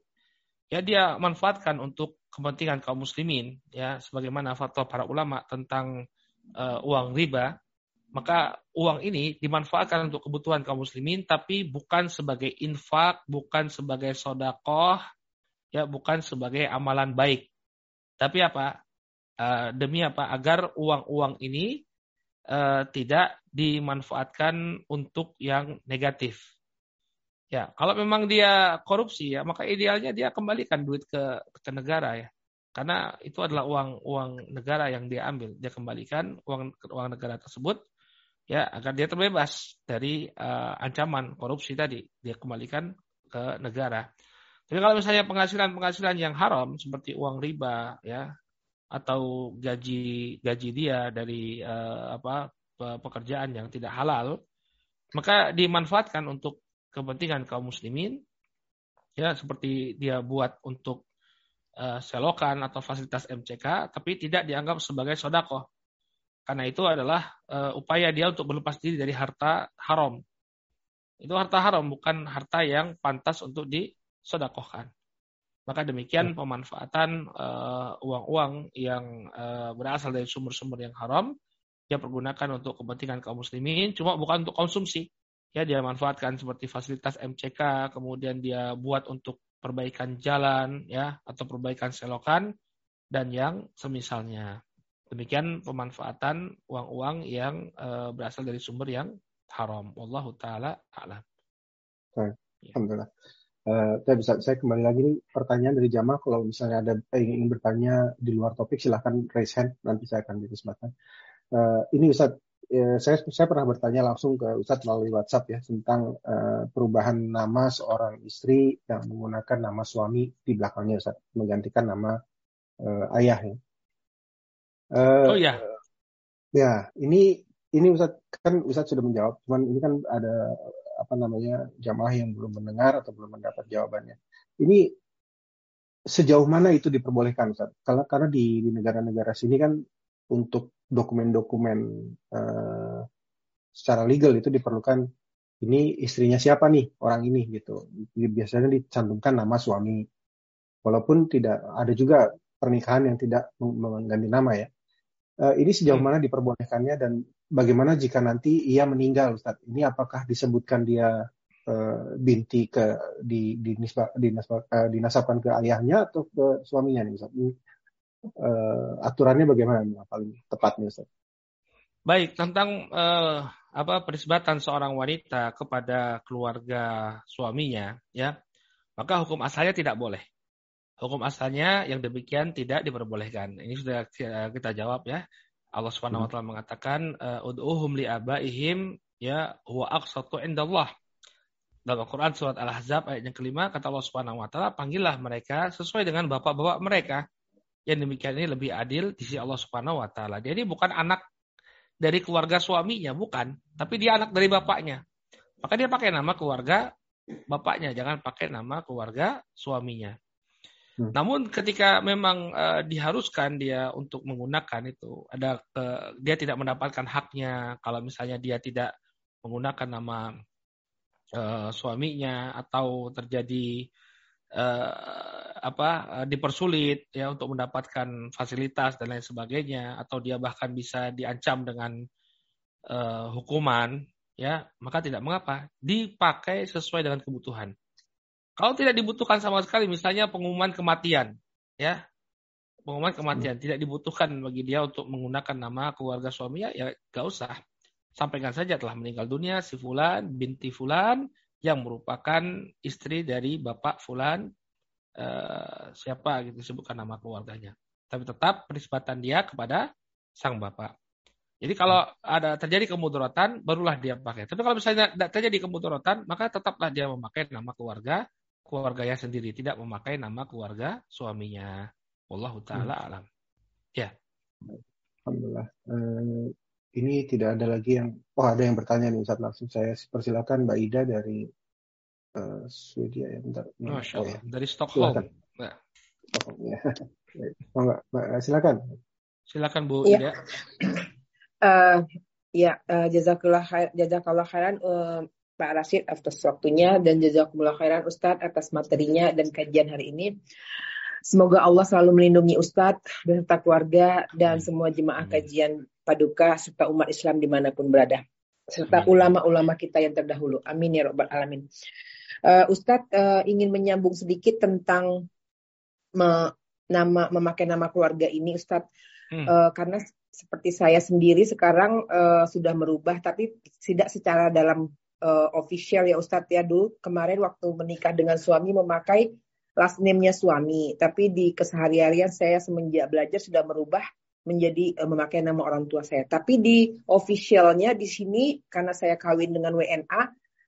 ya dia manfaatkan untuk kepentingan kaum muslimin ya sebagaimana fatwa para ulama tentang uh, uang riba maka uang ini dimanfaatkan untuk kebutuhan kaum muslimin tapi bukan sebagai infak bukan sebagai sodakoh ya bukan sebagai amalan baik. Tapi apa? Uh, demi apa? Agar uang-uang ini uh, tidak dimanfaatkan untuk yang negatif. Ya, kalau memang dia korupsi ya, maka idealnya dia kembalikan duit ke ke negara ya. Karena itu adalah uang uang negara yang dia ambil, dia kembalikan uang uang negara tersebut ya agar dia terbebas dari uh, ancaman korupsi tadi, dia kembalikan ke negara. Tapi kalau misalnya penghasilan-penghasilan yang haram seperti uang riba ya atau gaji gaji dia dari uh, apa pekerjaan yang tidak halal, maka dimanfaatkan untuk kepentingan kaum muslimin ya seperti dia buat untuk uh, selokan atau fasilitas MCK tapi tidak dianggap sebagai sodako karena itu adalah uh, upaya dia untuk berlepas diri dari harta haram itu harta haram bukan harta yang pantas untuk disodakohkan maka demikian hmm. pemanfaatan uh, uang-uang yang uh, berasal dari sumber-sumber yang haram dia pergunakan untuk kepentingan kaum muslimin cuma bukan untuk konsumsi ya dia manfaatkan seperti fasilitas MCK, kemudian dia buat untuk perbaikan jalan ya atau perbaikan selokan dan yang semisalnya. Demikian pemanfaatan uang-uang yang e, berasal dari sumber yang haram. Wallahu taala a'lam. Ya. Alhamdulillah. Uh, saya bisa saya kembali lagi nih pertanyaan dari jamaah kalau misalnya ada yang ingin bertanya di luar topik silahkan raise hand nanti saya akan beri kesempatan. Uh, ini Ustaz ya, saya saya pernah bertanya langsung ke Ustadz melalui WhatsApp ya tentang uh, perubahan nama seorang istri yang menggunakan nama suami di belakangnya Ustadz menggantikan nama uh, ayah ya. Uh, oh ya. Ya, ini ini Ustaz kan Ustaz sudah menjawab, cuman ini kan ada apa namanya jamaah yang belum mendengar atau belum mendapat jawabannya. Ini sejauh mana itu diperbolehkan Ustaz? Karena karena di, di negara-negara sini kan untuk dokumen-dokumen uh, secara legal itu diperlukan ini istrinya siapa nih orang ini gitu. Biasanya dicantumkan nama suami. Walaupun tidak ada juga pernikahan yang tidak mengganti nama ya. Uh, ini sejauh hmm. mana diperbolehkannya dan bagaimana jika nanti ia meninggal Ustaz? Ini apakah disebutkan dia uh, binti ke di di, nisba, di nasab, uh, dinasabkan ke ayahnya atau ke suaminya nih Ustaz? Ini, uh, aturannya bagaimana nih paling tepatnya Ustaz? Baik, tentang uh, apa perisbatan seorang wanita kepada keluarga suaminya ya, maka hukum asalnya tidak boleh hukum asalnya yang demikian tidak diperbolehkan. Ini sudah kita jawab ya. Allah Subhanahu wa hmm. taala mengatakan eh, ud'uhum li abaihim ya huwa aqsatu indallah. Dalam Al-Qur'an surat Al-Ahzab ayat yang kelima kata Allah Subhanahu wa taala panggillah mereka sesuai dengan bapak-bapak mereka. Yang demikian ini lebih adil di sisi Allah Subhanahu wa taala. Jadi bukan anak dari keluarga suaminya, bukan, tapi dia anak dari bapaknya. Maka dia pakai nama keluarga bapaknya, jangan pakai nama keluarga suaminya. Hmm. Namun ketika memang uh, diharuskan dia untuk menggunakan itu, ada uh, dia tidak mendapatkan haknya. Kalau misalnya dia tidak menggunakan nama uh, suaminya atau terjadi uh, apa uh, dipersulit ya untuk mendapatkan fasilitas dan lain sebagainya atau dia bahkan bisa diancam dengan uh, hukuman ya maka tidak mengapa. Dipakai sesuai dengan kebutuhan kalau tidak dibutuhkan sama sekali, misalnya pengumuman kematian, ya, pengumuman kematian hmm. tidak dibutuhkan bagi dia untuk menggunakan nama keluarga suaminya, ya gak usah. Sampaikan saja telah meninggal dunia si Fulan binti Fulan yang merupakan istri dari bapak Fulan eh, siapa gitu sebutkan nama keluarganya. Tapi tetap penisbatan dia kepada sang bapak. Jadi kalau ada terjadi kemudaratan, barulah dia pakai. Tapi kalau misalnya tidak terjadi kemudaratan, maka tetaplah dia memakai nama keluarga keluarganya sendiri, tidak memakai nama keluarga suaminya. Wallahu taala hmm. alam. Ya. Alhamdulillah. Uh, ini tidak ada lagi yang oh ada yang bertanya nih Ustaz langsung saya persilakan Mbak Ida dari uh, Swedia ya bentar. Masya Allah. Oh, ya. Dari Stockholm. Silakan. Nah. Stockholm ya. oh, enggak, Mbak, silakan. Silakan Bu ya. Ida. Uh, ya, uh, jazakallah khair, jazakallah khairan uh, Pak Rashid atas waktunya dan jazakumullah khairan Ustadz atas materinya dan kajian hari ini. Semoga Allah selalu melindungi Ustadz beserta keluarga dan semua jemaah kajian paduka serta umat Islam di mana pun berada. Serta ulama-ulama kita yang terdahulu. Amin ya Rabbal Alamin. Uh, Ustadz uh, ingin menyambung sedikit tentang me, nama memakai nama keluarga ini Ustadz. Hmm. Uh, karena seperti saya sendiri sekarang uh, sudah merubah tapi tidak secara dalam uh, official ya Ustadz ya dulu kemarin waktu menikah dengan suami memakai last name-nya suami, tapi di keseharian saya semenjak belajar sudah merubah menjadi uh, memakai nama orang tua saya. Tapi di officialnya di sini karena saya kawin dengan WNA,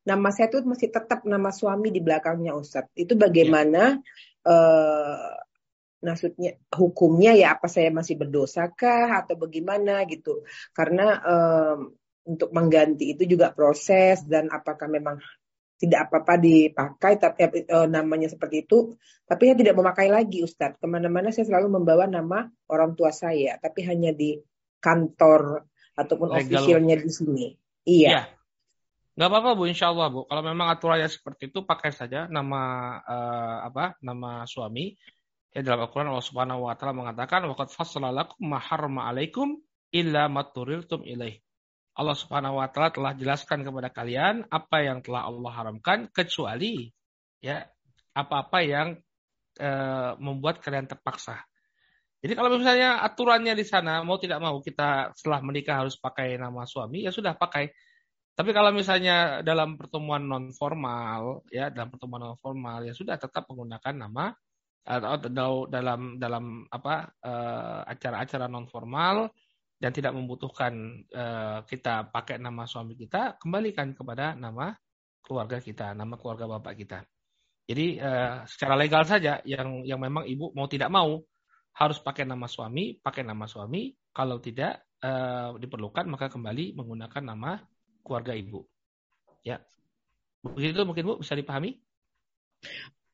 nama saya itu masih tetap nama suami di belakangnya Ustadz. Itu bagaimana ya. uh, maksudnya hukumnya ya apa saya masih berdosakah atau bagaimana gitu. Karena um, untuk mengganti itu juga proses dan apakah memang tidak apa-apa dipakai tapi e, namanya seperti itu. Tapi saya tidak memakai lagi Ustadz. Ke mana-mana saya selalu membawa nama orang tua saya tapi hanya di kantor ataupun officialnya di sini. Iya. Ya. nggak apa-apa bu. Insya Allah bu. Kalau memang aturannya seperti itu pakai saja nama uh, apa nama suami. Ya dalam Al-Quran Allah Subhanahu Wa Taala mengatakan waqad fasalalakum maharma alaikum illa maturiltum ilaih Allah Subhanahu wa taala telah jelaskan kepada kalian apa yang telah Allah haramkan kecuali ya apa-apa yang e, membuat kalian terpaksa. Jadi kalau misalnya aturannya di sana mau tidak mau kita setelah menikah harus pakai nama suami ya sudah pakai. Tapi kalau misalnya dalam pertemuan non formal ya dalam pertemuan non formal ya sudah tetap menggunakan nama atau dalam dalam apa eh, acara-acara non formal dan tidak membutuhkan uh, kita pakai nama suami kita, kembalikan kepada nama keluarga kita, nama keluarga bapak kita. Jadi uh, secara legal saja yang yang memang ibu mau tidak mau harus pakai nama suami, pakai nama suami. Kalau tidak uh, diperlukan maka kembali menggunakan nama keluarga ibu. Ya. Begitu mungkin Bu bisa dipahami?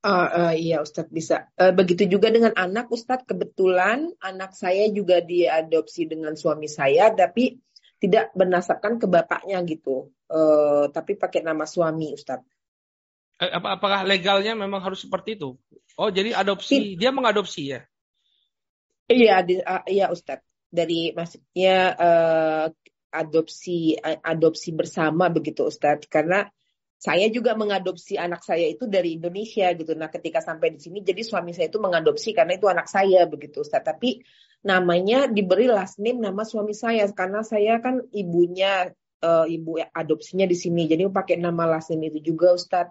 Uh, uh, iya Ustadz bisa. Uh, begitu juga dengan anak Ustadz. Kebetulan anak saya juga diadopsi dengan suami saya, tapi tidak berdasarkan ke bapaknya gitu. Uh, tapi pakai nama suami Ustadz. Apa, apakah legalnya memang harus seperti itu? Oh jadi adopsi, dia mengadopsi ya? Iya, di, uh, iya Ustadz. Dari maksudnya uh, adopsi adopsi bersama begitu Ustadz. Karena saya juga mengadopsi anak saya itu dari Indonesia gitu. Nah, ketika sampai di sini, jadi suami saya itu mengadopsi karena itu anak saya begitu, Ustaz. Tapi namanya diberi last name nama suami saya karena saya kan ibunya uh, ibu adopsinya di sini. Jadi pakai nama last name itu juga, Ustaz.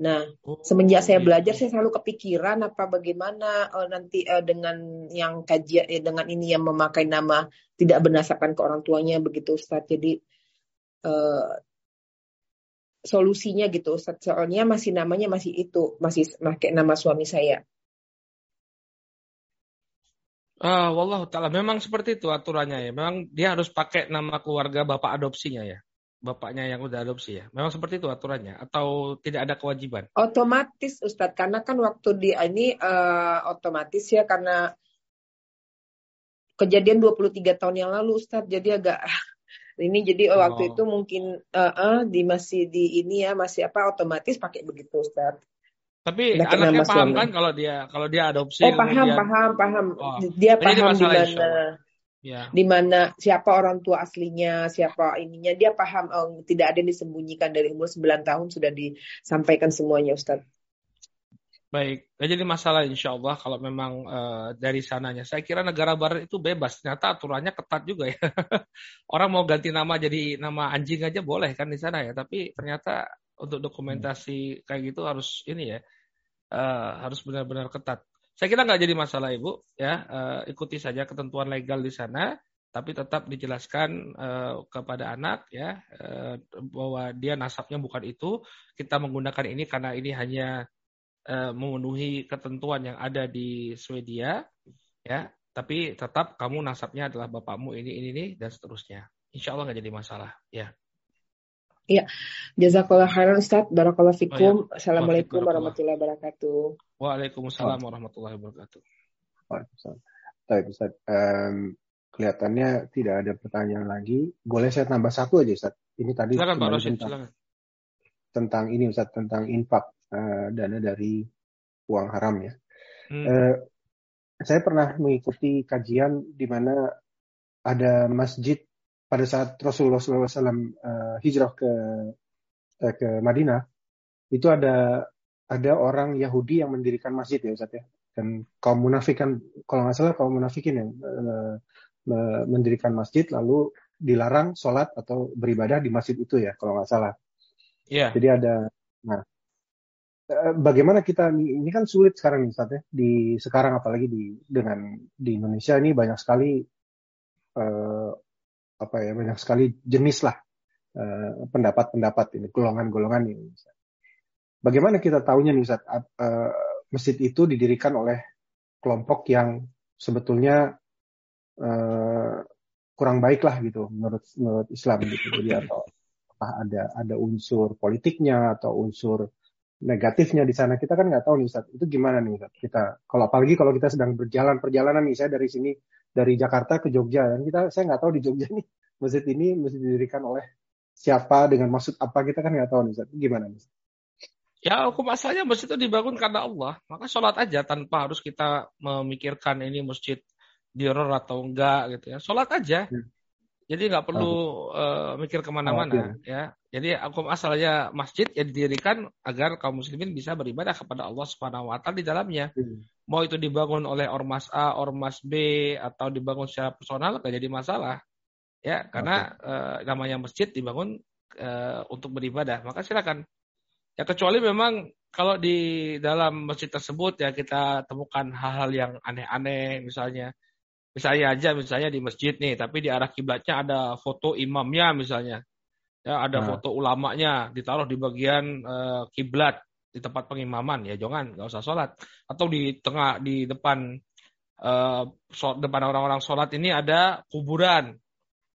Nah, oh, semenjak saya gitu. belajar, saya selalu kepikiran apa bagaimana uh, nanti uh, dengan yang kajian eh, dengan ini yang memakai nama tidak berdasarkan ke orang tuanya begitu, Ustaz. Jadi uh, solusinya gitu. Soalnya masih namanya masih itu, masih pakai nama suami saya. Ah, wallahu taala memang seperti itu aturannya ya. Memang dia harus pakai nama keluarga bapak adopsinya ya. Bapaknya yang udah adopsi ya. Memang seperti itu aturannya atau tidak ada kewajiban? Otomatis Ustadz karena kan waktu di ini uh, otomatis ya karena kejadian 23 tahun yang lalu Ustadz jadi agak ini jadi oh. waktu itu mungkin uh, uh, di masih di ini ya masih apa otomatis pakai begitu Ustaz. Tapi Udah anaknya paham suami. kan kalau dia kalau dia adopsi. Oh paham kemudian... paham paham. Oh. Dia paham di mana. Ya. Di mana siapa orang tua aslinya, siapa ininya dia paham oh, tidak ada yang disembunyikan dari umur 9 tahun sudah disampaikan semuanya Ustaz. Baik, jadi masalah insya Allah kalau memang uh, dari sananya. Saya kira negara barat itu bebas, ternyata aturannya ketat juga ya. Orang mau ganti nama jadi nama anjing aja boleh kan di sana ya, tapi ternyata untuk dokumentasi kayak gitu harus ini ya, uh, harus benar-benar ketat. Saya kira nggak jadi masalah ibu, ya uh, ikuti saja ketentuan legal di sana, tapi tetap dijelaskan uh, kepada anak ya uh, bahwa dia nasabnya bukan itu. Kita menggunakan ini karena ini hanya uh, memenuhi ketentuan yang ada di Swedia, ya, tapi tetap kamu nasabnya adalah bapakmu ini ini ini dan seterusnya. Insya Allah nggak jadi masalah, ya. Iya, jazakallah khairan Ustaz, barakallahu fikum. Oh, ya. Assalamualaikum warahmatullahi wabarakatuh. Waalaikumsalam warahmatullahi wabarakatuh. Waalaikumsalam. Baik Ustaz, um, kelihatannya tidak ada pertanyaan lagi. Boleh saya tambah satu aja Ustaz? Ini tadi silakan, Pak Rosid, tentang, silakan. tentang ini Ustaz, tentang infak uh, dana dari uang haram ya. Hmm. Uh, saya pernah mengikuti kajian di mana ada masjid pada saat Rasulullah SAW uh, eh, hijrah ke uh, ke Madinah itu ada ada orang Yahudi yang mendirikan masjid ya Ustaz ya dan kaum munafikan kalau nggak salah kaum munafikin yang uh, mendirikan masjid lalu dilarang sholat atau beribadah di masjid itu ya kalau nggak salah. Iya. Yeah. Jadi ada nah Eh, bagaimana kita ini kan sulit sekarang nih ya di sekarang apalagi di dengan di Indonesia ini banyak sekali uh, apa ya banyak sekali jenis lah uh, pendapat-pendapat ini golongan-golongan ini. Bagaimana kita tahunya nih Ustaz, uh, masjid itu didirikan oleh kelompok yang sebetulnya uh, kurang baik lah gitu menurut menurut Islam gitu. Jadi atau ada ada unsur politiknya atau unsur negatifnya di sana. Kita kan nggak tahu nih Ustaz. Itu gimana nih Ustaz? Kita kalau apalagi kalau kita sedang berjalan perjalanan nih saya dari sini dari Jakarta ke Jogja. Dan kita saya nggak tahu di Jogja nih masjid ini masjid didirikan oleh siapa dengan maksud apa kita kan nggak tahu nih Ustaz. Gimana nih Ya hukum asalnya masjid itu dibangun karena Allah. Maka sholat aja tanpa harus kita memikirkan ini masjid diror atau enggak gitu ya. Sholat aja. Hmm. Jadi nggak perlu uh, mikir ke mana-mana ya. Jadi hukum asalnya masjid yang didirikan agar kaum muslimin bisa beribadah kepada Allah Subhanahu wa taala di dalamnya. Hmm. Mau itu dibangun oleh ormas A, ormas B atau dibangun secara personal nggak jadi masalah. Ya, karena okay. uh, eh, namanya masjid dibangun uh, untuk beribadah. Maka silakan. Ya kecuali memang kalau di dalam masjid tersebut ya kita temukan hal-hal yang aneh-aneh misalnya Misalnya aja misalnya di masjid nih, tapi di arah kiblatnya ada foto imamnya misalnya. Ya, ada nah. foto ulamanya ditaruh di bagian uh, kiblat di tempat pengimaman ya jangan nggak usah sholat atau di tengah di depan uh, so, depan orang-orang sholat ini ada kuburan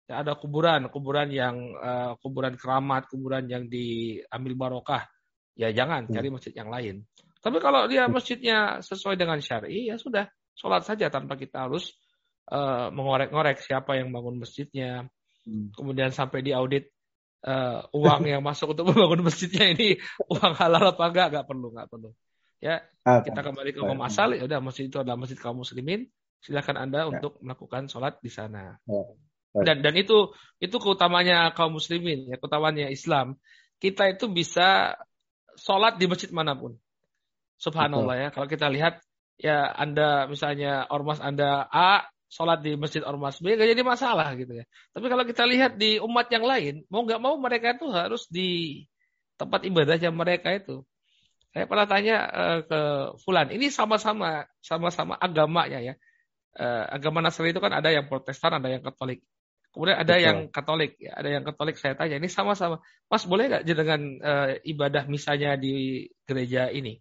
Ya, ada kuburan, kuburan yang uh, kuburan keramat, kuburan yang diambil barokah. Ya jangan hmm. cari masjid yang lain. Tapi kalau dia hmm. masjidnya sesuai dengan syari, ya sudah sholat saja tanpa kita harus uh, mengorek-ngorek siapa yang bangun masjidnya. Hmm. Kemudian sampai di audit uh, uang yang masuk untuk membangun masjidnya ini uang halal apa enggak? Enggak perlu, enggak perlu. Ya, ah, kita kembali ke hukum asal. Ya udah masjid itu adalah masjid kaum muslimin. Silakan Anda ya. untuk melakukan sholat di sana. Ya. Dan dan itu itu keutamanya kaum muslimin, ya keutamanya Islam. Kita itu bisa sholat di masjid mana pun. Subhanallah Betul. ya. Kalau kita lihat ya Anda misalnya ormas Anda A sholat di masjid ormas B gak jadi masalah gitu ya. Tapi kalau kita lihat di umat yang lain, mau nggak mau mereka itu harus di tempat ibadahnya mereka itu. Saya pernah tanya uh, ke Fulan, ini sama-sama sama-sama agamanya ya. Uh, agama Nasrani itu kan ada yang Protestan, ada yang Katolik. Kemudian ada Betul. yang Katolik, ya, ada yang Katolik. Saya tanya, ini sama-sama, Mas boleh nggak dengan uh, ibadah misalnya di gereja ini?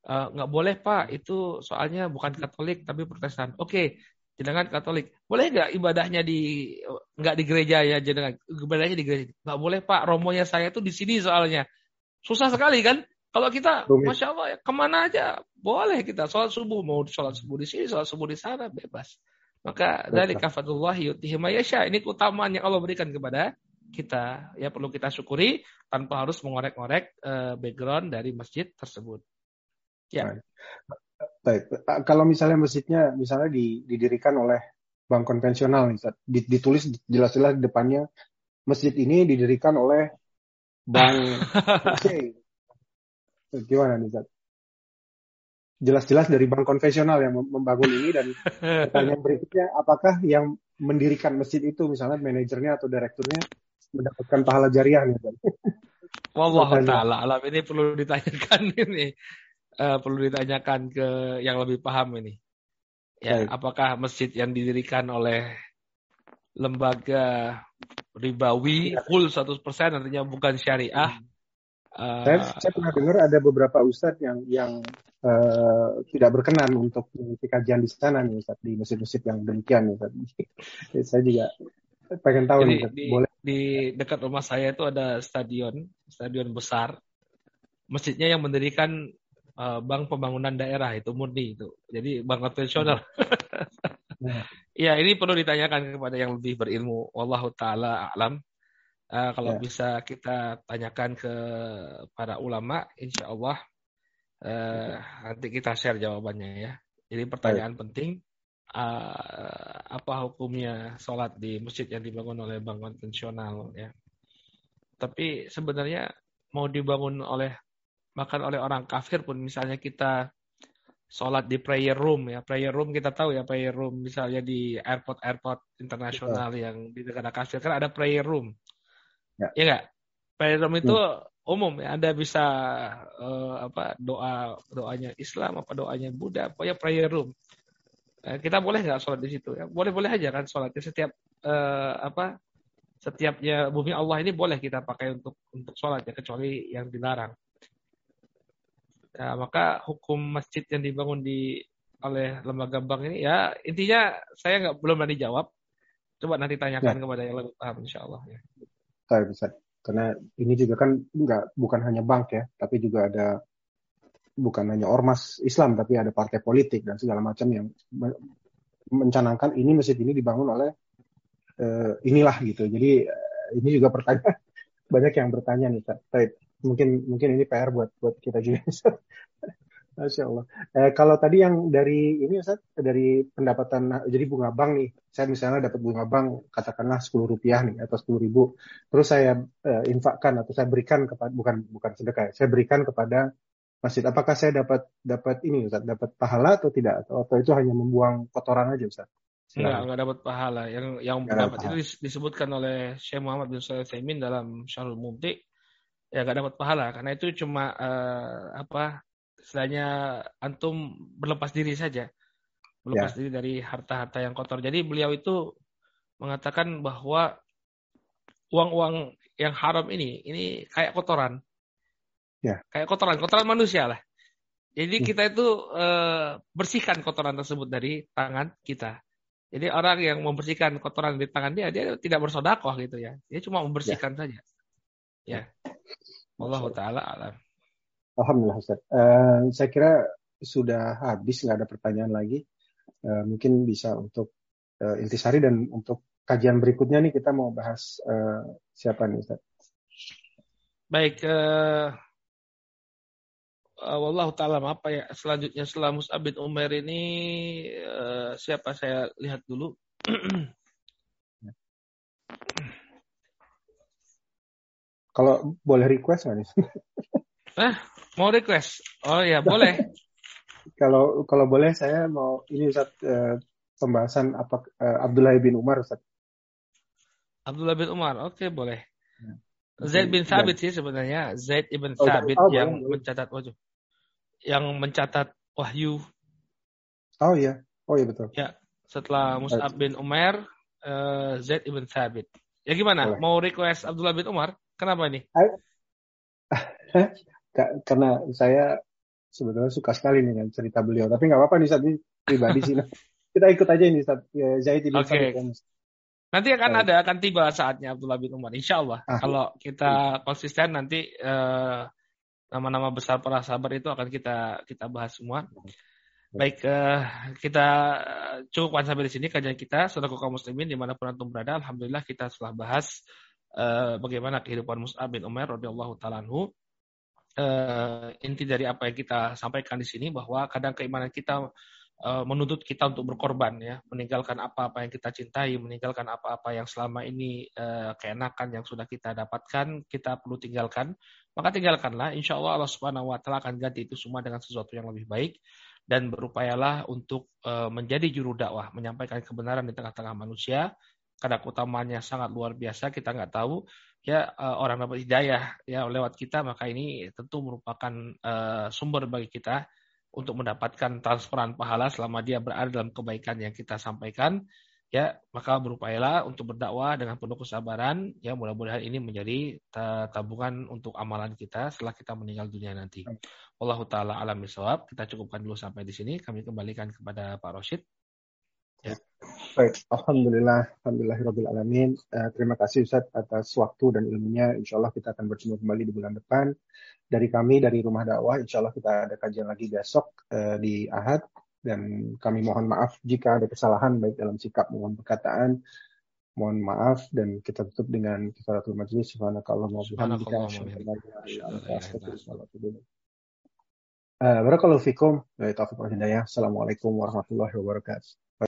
Uh, nggak boleh Pak, itu soalnya bukan Katolik tapi Protestan. Oke, jenengan Katolik, boleh nggak ibadahnya di nggak di gereja ya jenengan ibadahnya di gereja? Nggak boleh Pak, romonya saya tuh di sini soalnya. Susah sekali kan? Kalau kita, masya Allah, ya, ke mana aja boleh kita sholat subuh mau sholat subuh di sini, sholat subuh di sana bebas. Maka dari kafatullah yutihi mayasya. Ini keutamaan yang Allah berikan kepada kita. Ya perlu kita syukuri tanpa harus mengorek-ngorek uh, background dari masjid tersebut. Ya. Baik. Kalau misalnya masjidnya misalnya didirikan oleh bank konvensional ditulis jelas-jelas di depannya masjid ini didirikan oleh bank C. Gimana nih, Zat? jelas-jelas dari bank konvensional yang membangun ini dan pertanyaan berikutnya apakah yang mendirikan masjid itu misalnya manajernya atau direkturnya mendapatkan pahala jariah nih Wallahu taala alam ini perlu ditanyakan ini uh, perlu ditanyakan ke yang lebih paham ini. Ya, Baik. apakah masjid yang didirikan oleh lembaga ribawi ya. full 100% artinya bukan syariah? Uh, saya, saya pernah dengar ada beberapa ustadz yang yang uh, tidak berkenan untuk mengikuti kajian di sana nih Ustaz, di masjid-masjid yang demikian nih Ustaz. saya juga pengen tahu Jadi, nih Ustaz. di, boleh di dekat rumah saya itu ada stadion, stadion besar. Masjidnya yang mendirikan uh, Bank Pembangunan Daerah itu murni itu. Jadi bank konvensional. Nah. Iya, ini perlu ditanyakan kepada yang lebih berilmu. Wallahu taala alam. Uh, kalau ya. bisa kita tanyakan ke para ulama, insya Allah Uh, nanti kita share jawabannya ya. Jadi pertanyaan Baik. penting, uh, apa hukumnya sholat di masjid yang dibangun oleh bank konvensional ya? Tapi sebenarnya mau dibangun oleh bahkan oleh orang kafir pun misalnya kita sholat di prayer room ya. Prayer room kita tahu ya prayer room misalnya di airport airport internasional yang di negara kafir kan ada prayer room. Ya, ya nggak? Prayer room itu hmm. umum ya Anda bisa uh, apa doa doanya Islam apa doanya Buddha pokoknya prayer room. Uh, kita boleh nggak sholat di situ ya? Boleh boleh aja kan sholat setiap uh, apa setiapnya bumi Allah ini boleh kita pakai untuk untuk sholat ya kecuali yang dilarang ya, maka hukum masjid yang dibangun di oleh lembaga bank ini ya intinya saya nggak belum berani jawab coba nanti tanyakan ya. kepada yang lebih paham insya Allah ya. Baik, karena ini juga kan nggak bukan hanya bank ya, tapi juga ada bukan hanya ormas Islam, tapi ada partai politik dan segala macam yang mencanangkan ini masjid ini dibangun oleh uh, inilah gitu. Jadi uh, ini juga pertanyaan banyak yang bertanya nih, Baik, mungkin mungkin ini PR buat buat kita juga. Masya Allah. Eh, kalau tadi yang dari ini Ustaz, dari pendapatan, jadi bunga bank nih, saya misalnya dapat bunga bank katakanlah 10 rupiah nih atau 10 ribu, terus saya eh, infakkan atau saya berikan kepada bukan bukan sedekah, saya berikan kepada masjid. Apakah saya dapat dapat ini Ustaz, dapat pahala atau tidak? Atau, atau itu hanya membuang kotoran aja Ustaz? Enggak, enggak dapat pahala. Yang yang dapat itu disebutkan oleh Syekh Muhammad bin Shalih dalam Syarul Mumti ya enggak dapat pahala karena itu cuma uh, apa istilahnya antum berlepas diri saja. Berlepas ya. diri dari harta-harta yang kotor. Jadi beliau itu mengatakan bahwa uang-uang yang haram ini ini kayak kotoran. Ya. Kayak kotoran, kotoran manusia lah. Jadi hmm. kita itu e, bersihkan kotoran tersebut dari tangan kita. Jadi orang yang membersihkan kotoran di tangan dia, dia tidak bersodakoh gitu ya. Dia cuma membersihkan ya. saja. Ya. Allah Ta'ala alam. Alhamdulillah Ustaz. Uh, saya kira sudah habis, nggak ada pertanyaan lagi. Uh, mungkin bisa untuk uh, intisari dan untuk kajian berikutnya nih kita mau bahas uh, siapa nih Ustaz? Baik, uh, uh, wallahu taala apa ya selanjutnya setelah Mus'ab bin Umair ini uh, siapa saya lihat dulu kalau boleh request nggak nih eh mau request oh ya boleh kalau kalau boleh saya mau ini Ustaz uh, pembahasan apa uh, Abdullah bin Umar Ustaz Abdullah bin Umar oke okay, boleh ya. Zaid bin Thabit sih sebenarnya Zaid ibn oh, Thabit oh, yang boleh. mencatat wajah yang mencatat wahyu. Oh iya, oh iya betul. Ya, setelah Mus'ab bin Umar, uh, Zaid ibn Thabit. Ya gimana? Boleh. Mau request Abdullah bin Umar? Kenapa ini? Karena saya sebetulnya suka sekali dengan cerita beliau. Tapi nggak apa-apa nih saat ini pribadi sih. Kita ikut aja ini saat ya, Zaid ibn okay. Thabit. Nanti akan ada akan tiba saatnya Abdullah bin Umar. Insya Allah. Ah. Kalau kita konsisten nanti uh, nama-nama besar para sahabat itu akan kita kita bahas semua. Baik, uh, kita cukupkan sampai di sini kajian kita, saudara kaum muslimin di mana pun antum berada. Alhamdulillah kita telah bahas uh, bagaimana kehidupan Mus'ab bin Umar radhiyallahu taala Uh, inti dari apa yang kita sampaikan di sini bahwa kadang keimanan kita uh, menuntut kita untuk berkorban ya, meninggalkan apa-apa yang kita cintai, meninggalkan apa-apa yang selama ini uh, keenakan yang sudah kita dapatkan, kita perlu tinggalkan maka tinggalkanlah. Insya Allah Allah Subhanahu Wa Taala akan ganti itu semua dengan sesuatu yang lebih baik dan berupayalah untuk menjadi juru dakwah, menyampaikan kebenaran di tengah-tengah manusia. Karena keutamaannya sangat luar biasa, kita nggak tahu ya uh, orang dapat hidayah ya lewat kita, maka ini tentu merupakan uh, sumber bagi kita untuk mendapatkan transferan pahala selama dia berada dalam kebaikan yang kita sampaikan ya maka berupayalah untuk berdakwah dengan penuh kesabaran ya mudah-mudahan ini menjadi tabungan untuk amalan kita setelah kita meninggal dunia nanti. Wallahu taala alam bisawab. Kita cukupkan dulu sampai di sini. Kami kembalikan kepada Pak Roshid. Ya. Baik, alhamdulillah, alhamdulillahirabbil alamin. Uh, terima kasih Ustaz atas waktu dan ilmunya. Insya Allah kita akan bertemu kembali di bulan depan. Dari kami dari Rumah Dakwah, insya Allah kita ada kajian lagi besok uh, di Ahad dan kami mohon maaf jika ada kesalahan baik dalam sikap maupun perkataan. Mohon maaf dan kita tutup dengan kifaratul majlis subhanakallahumma wa bihamdika Barakallahu fikum. Assalamualaikum warahmatullahi wabarakatuh.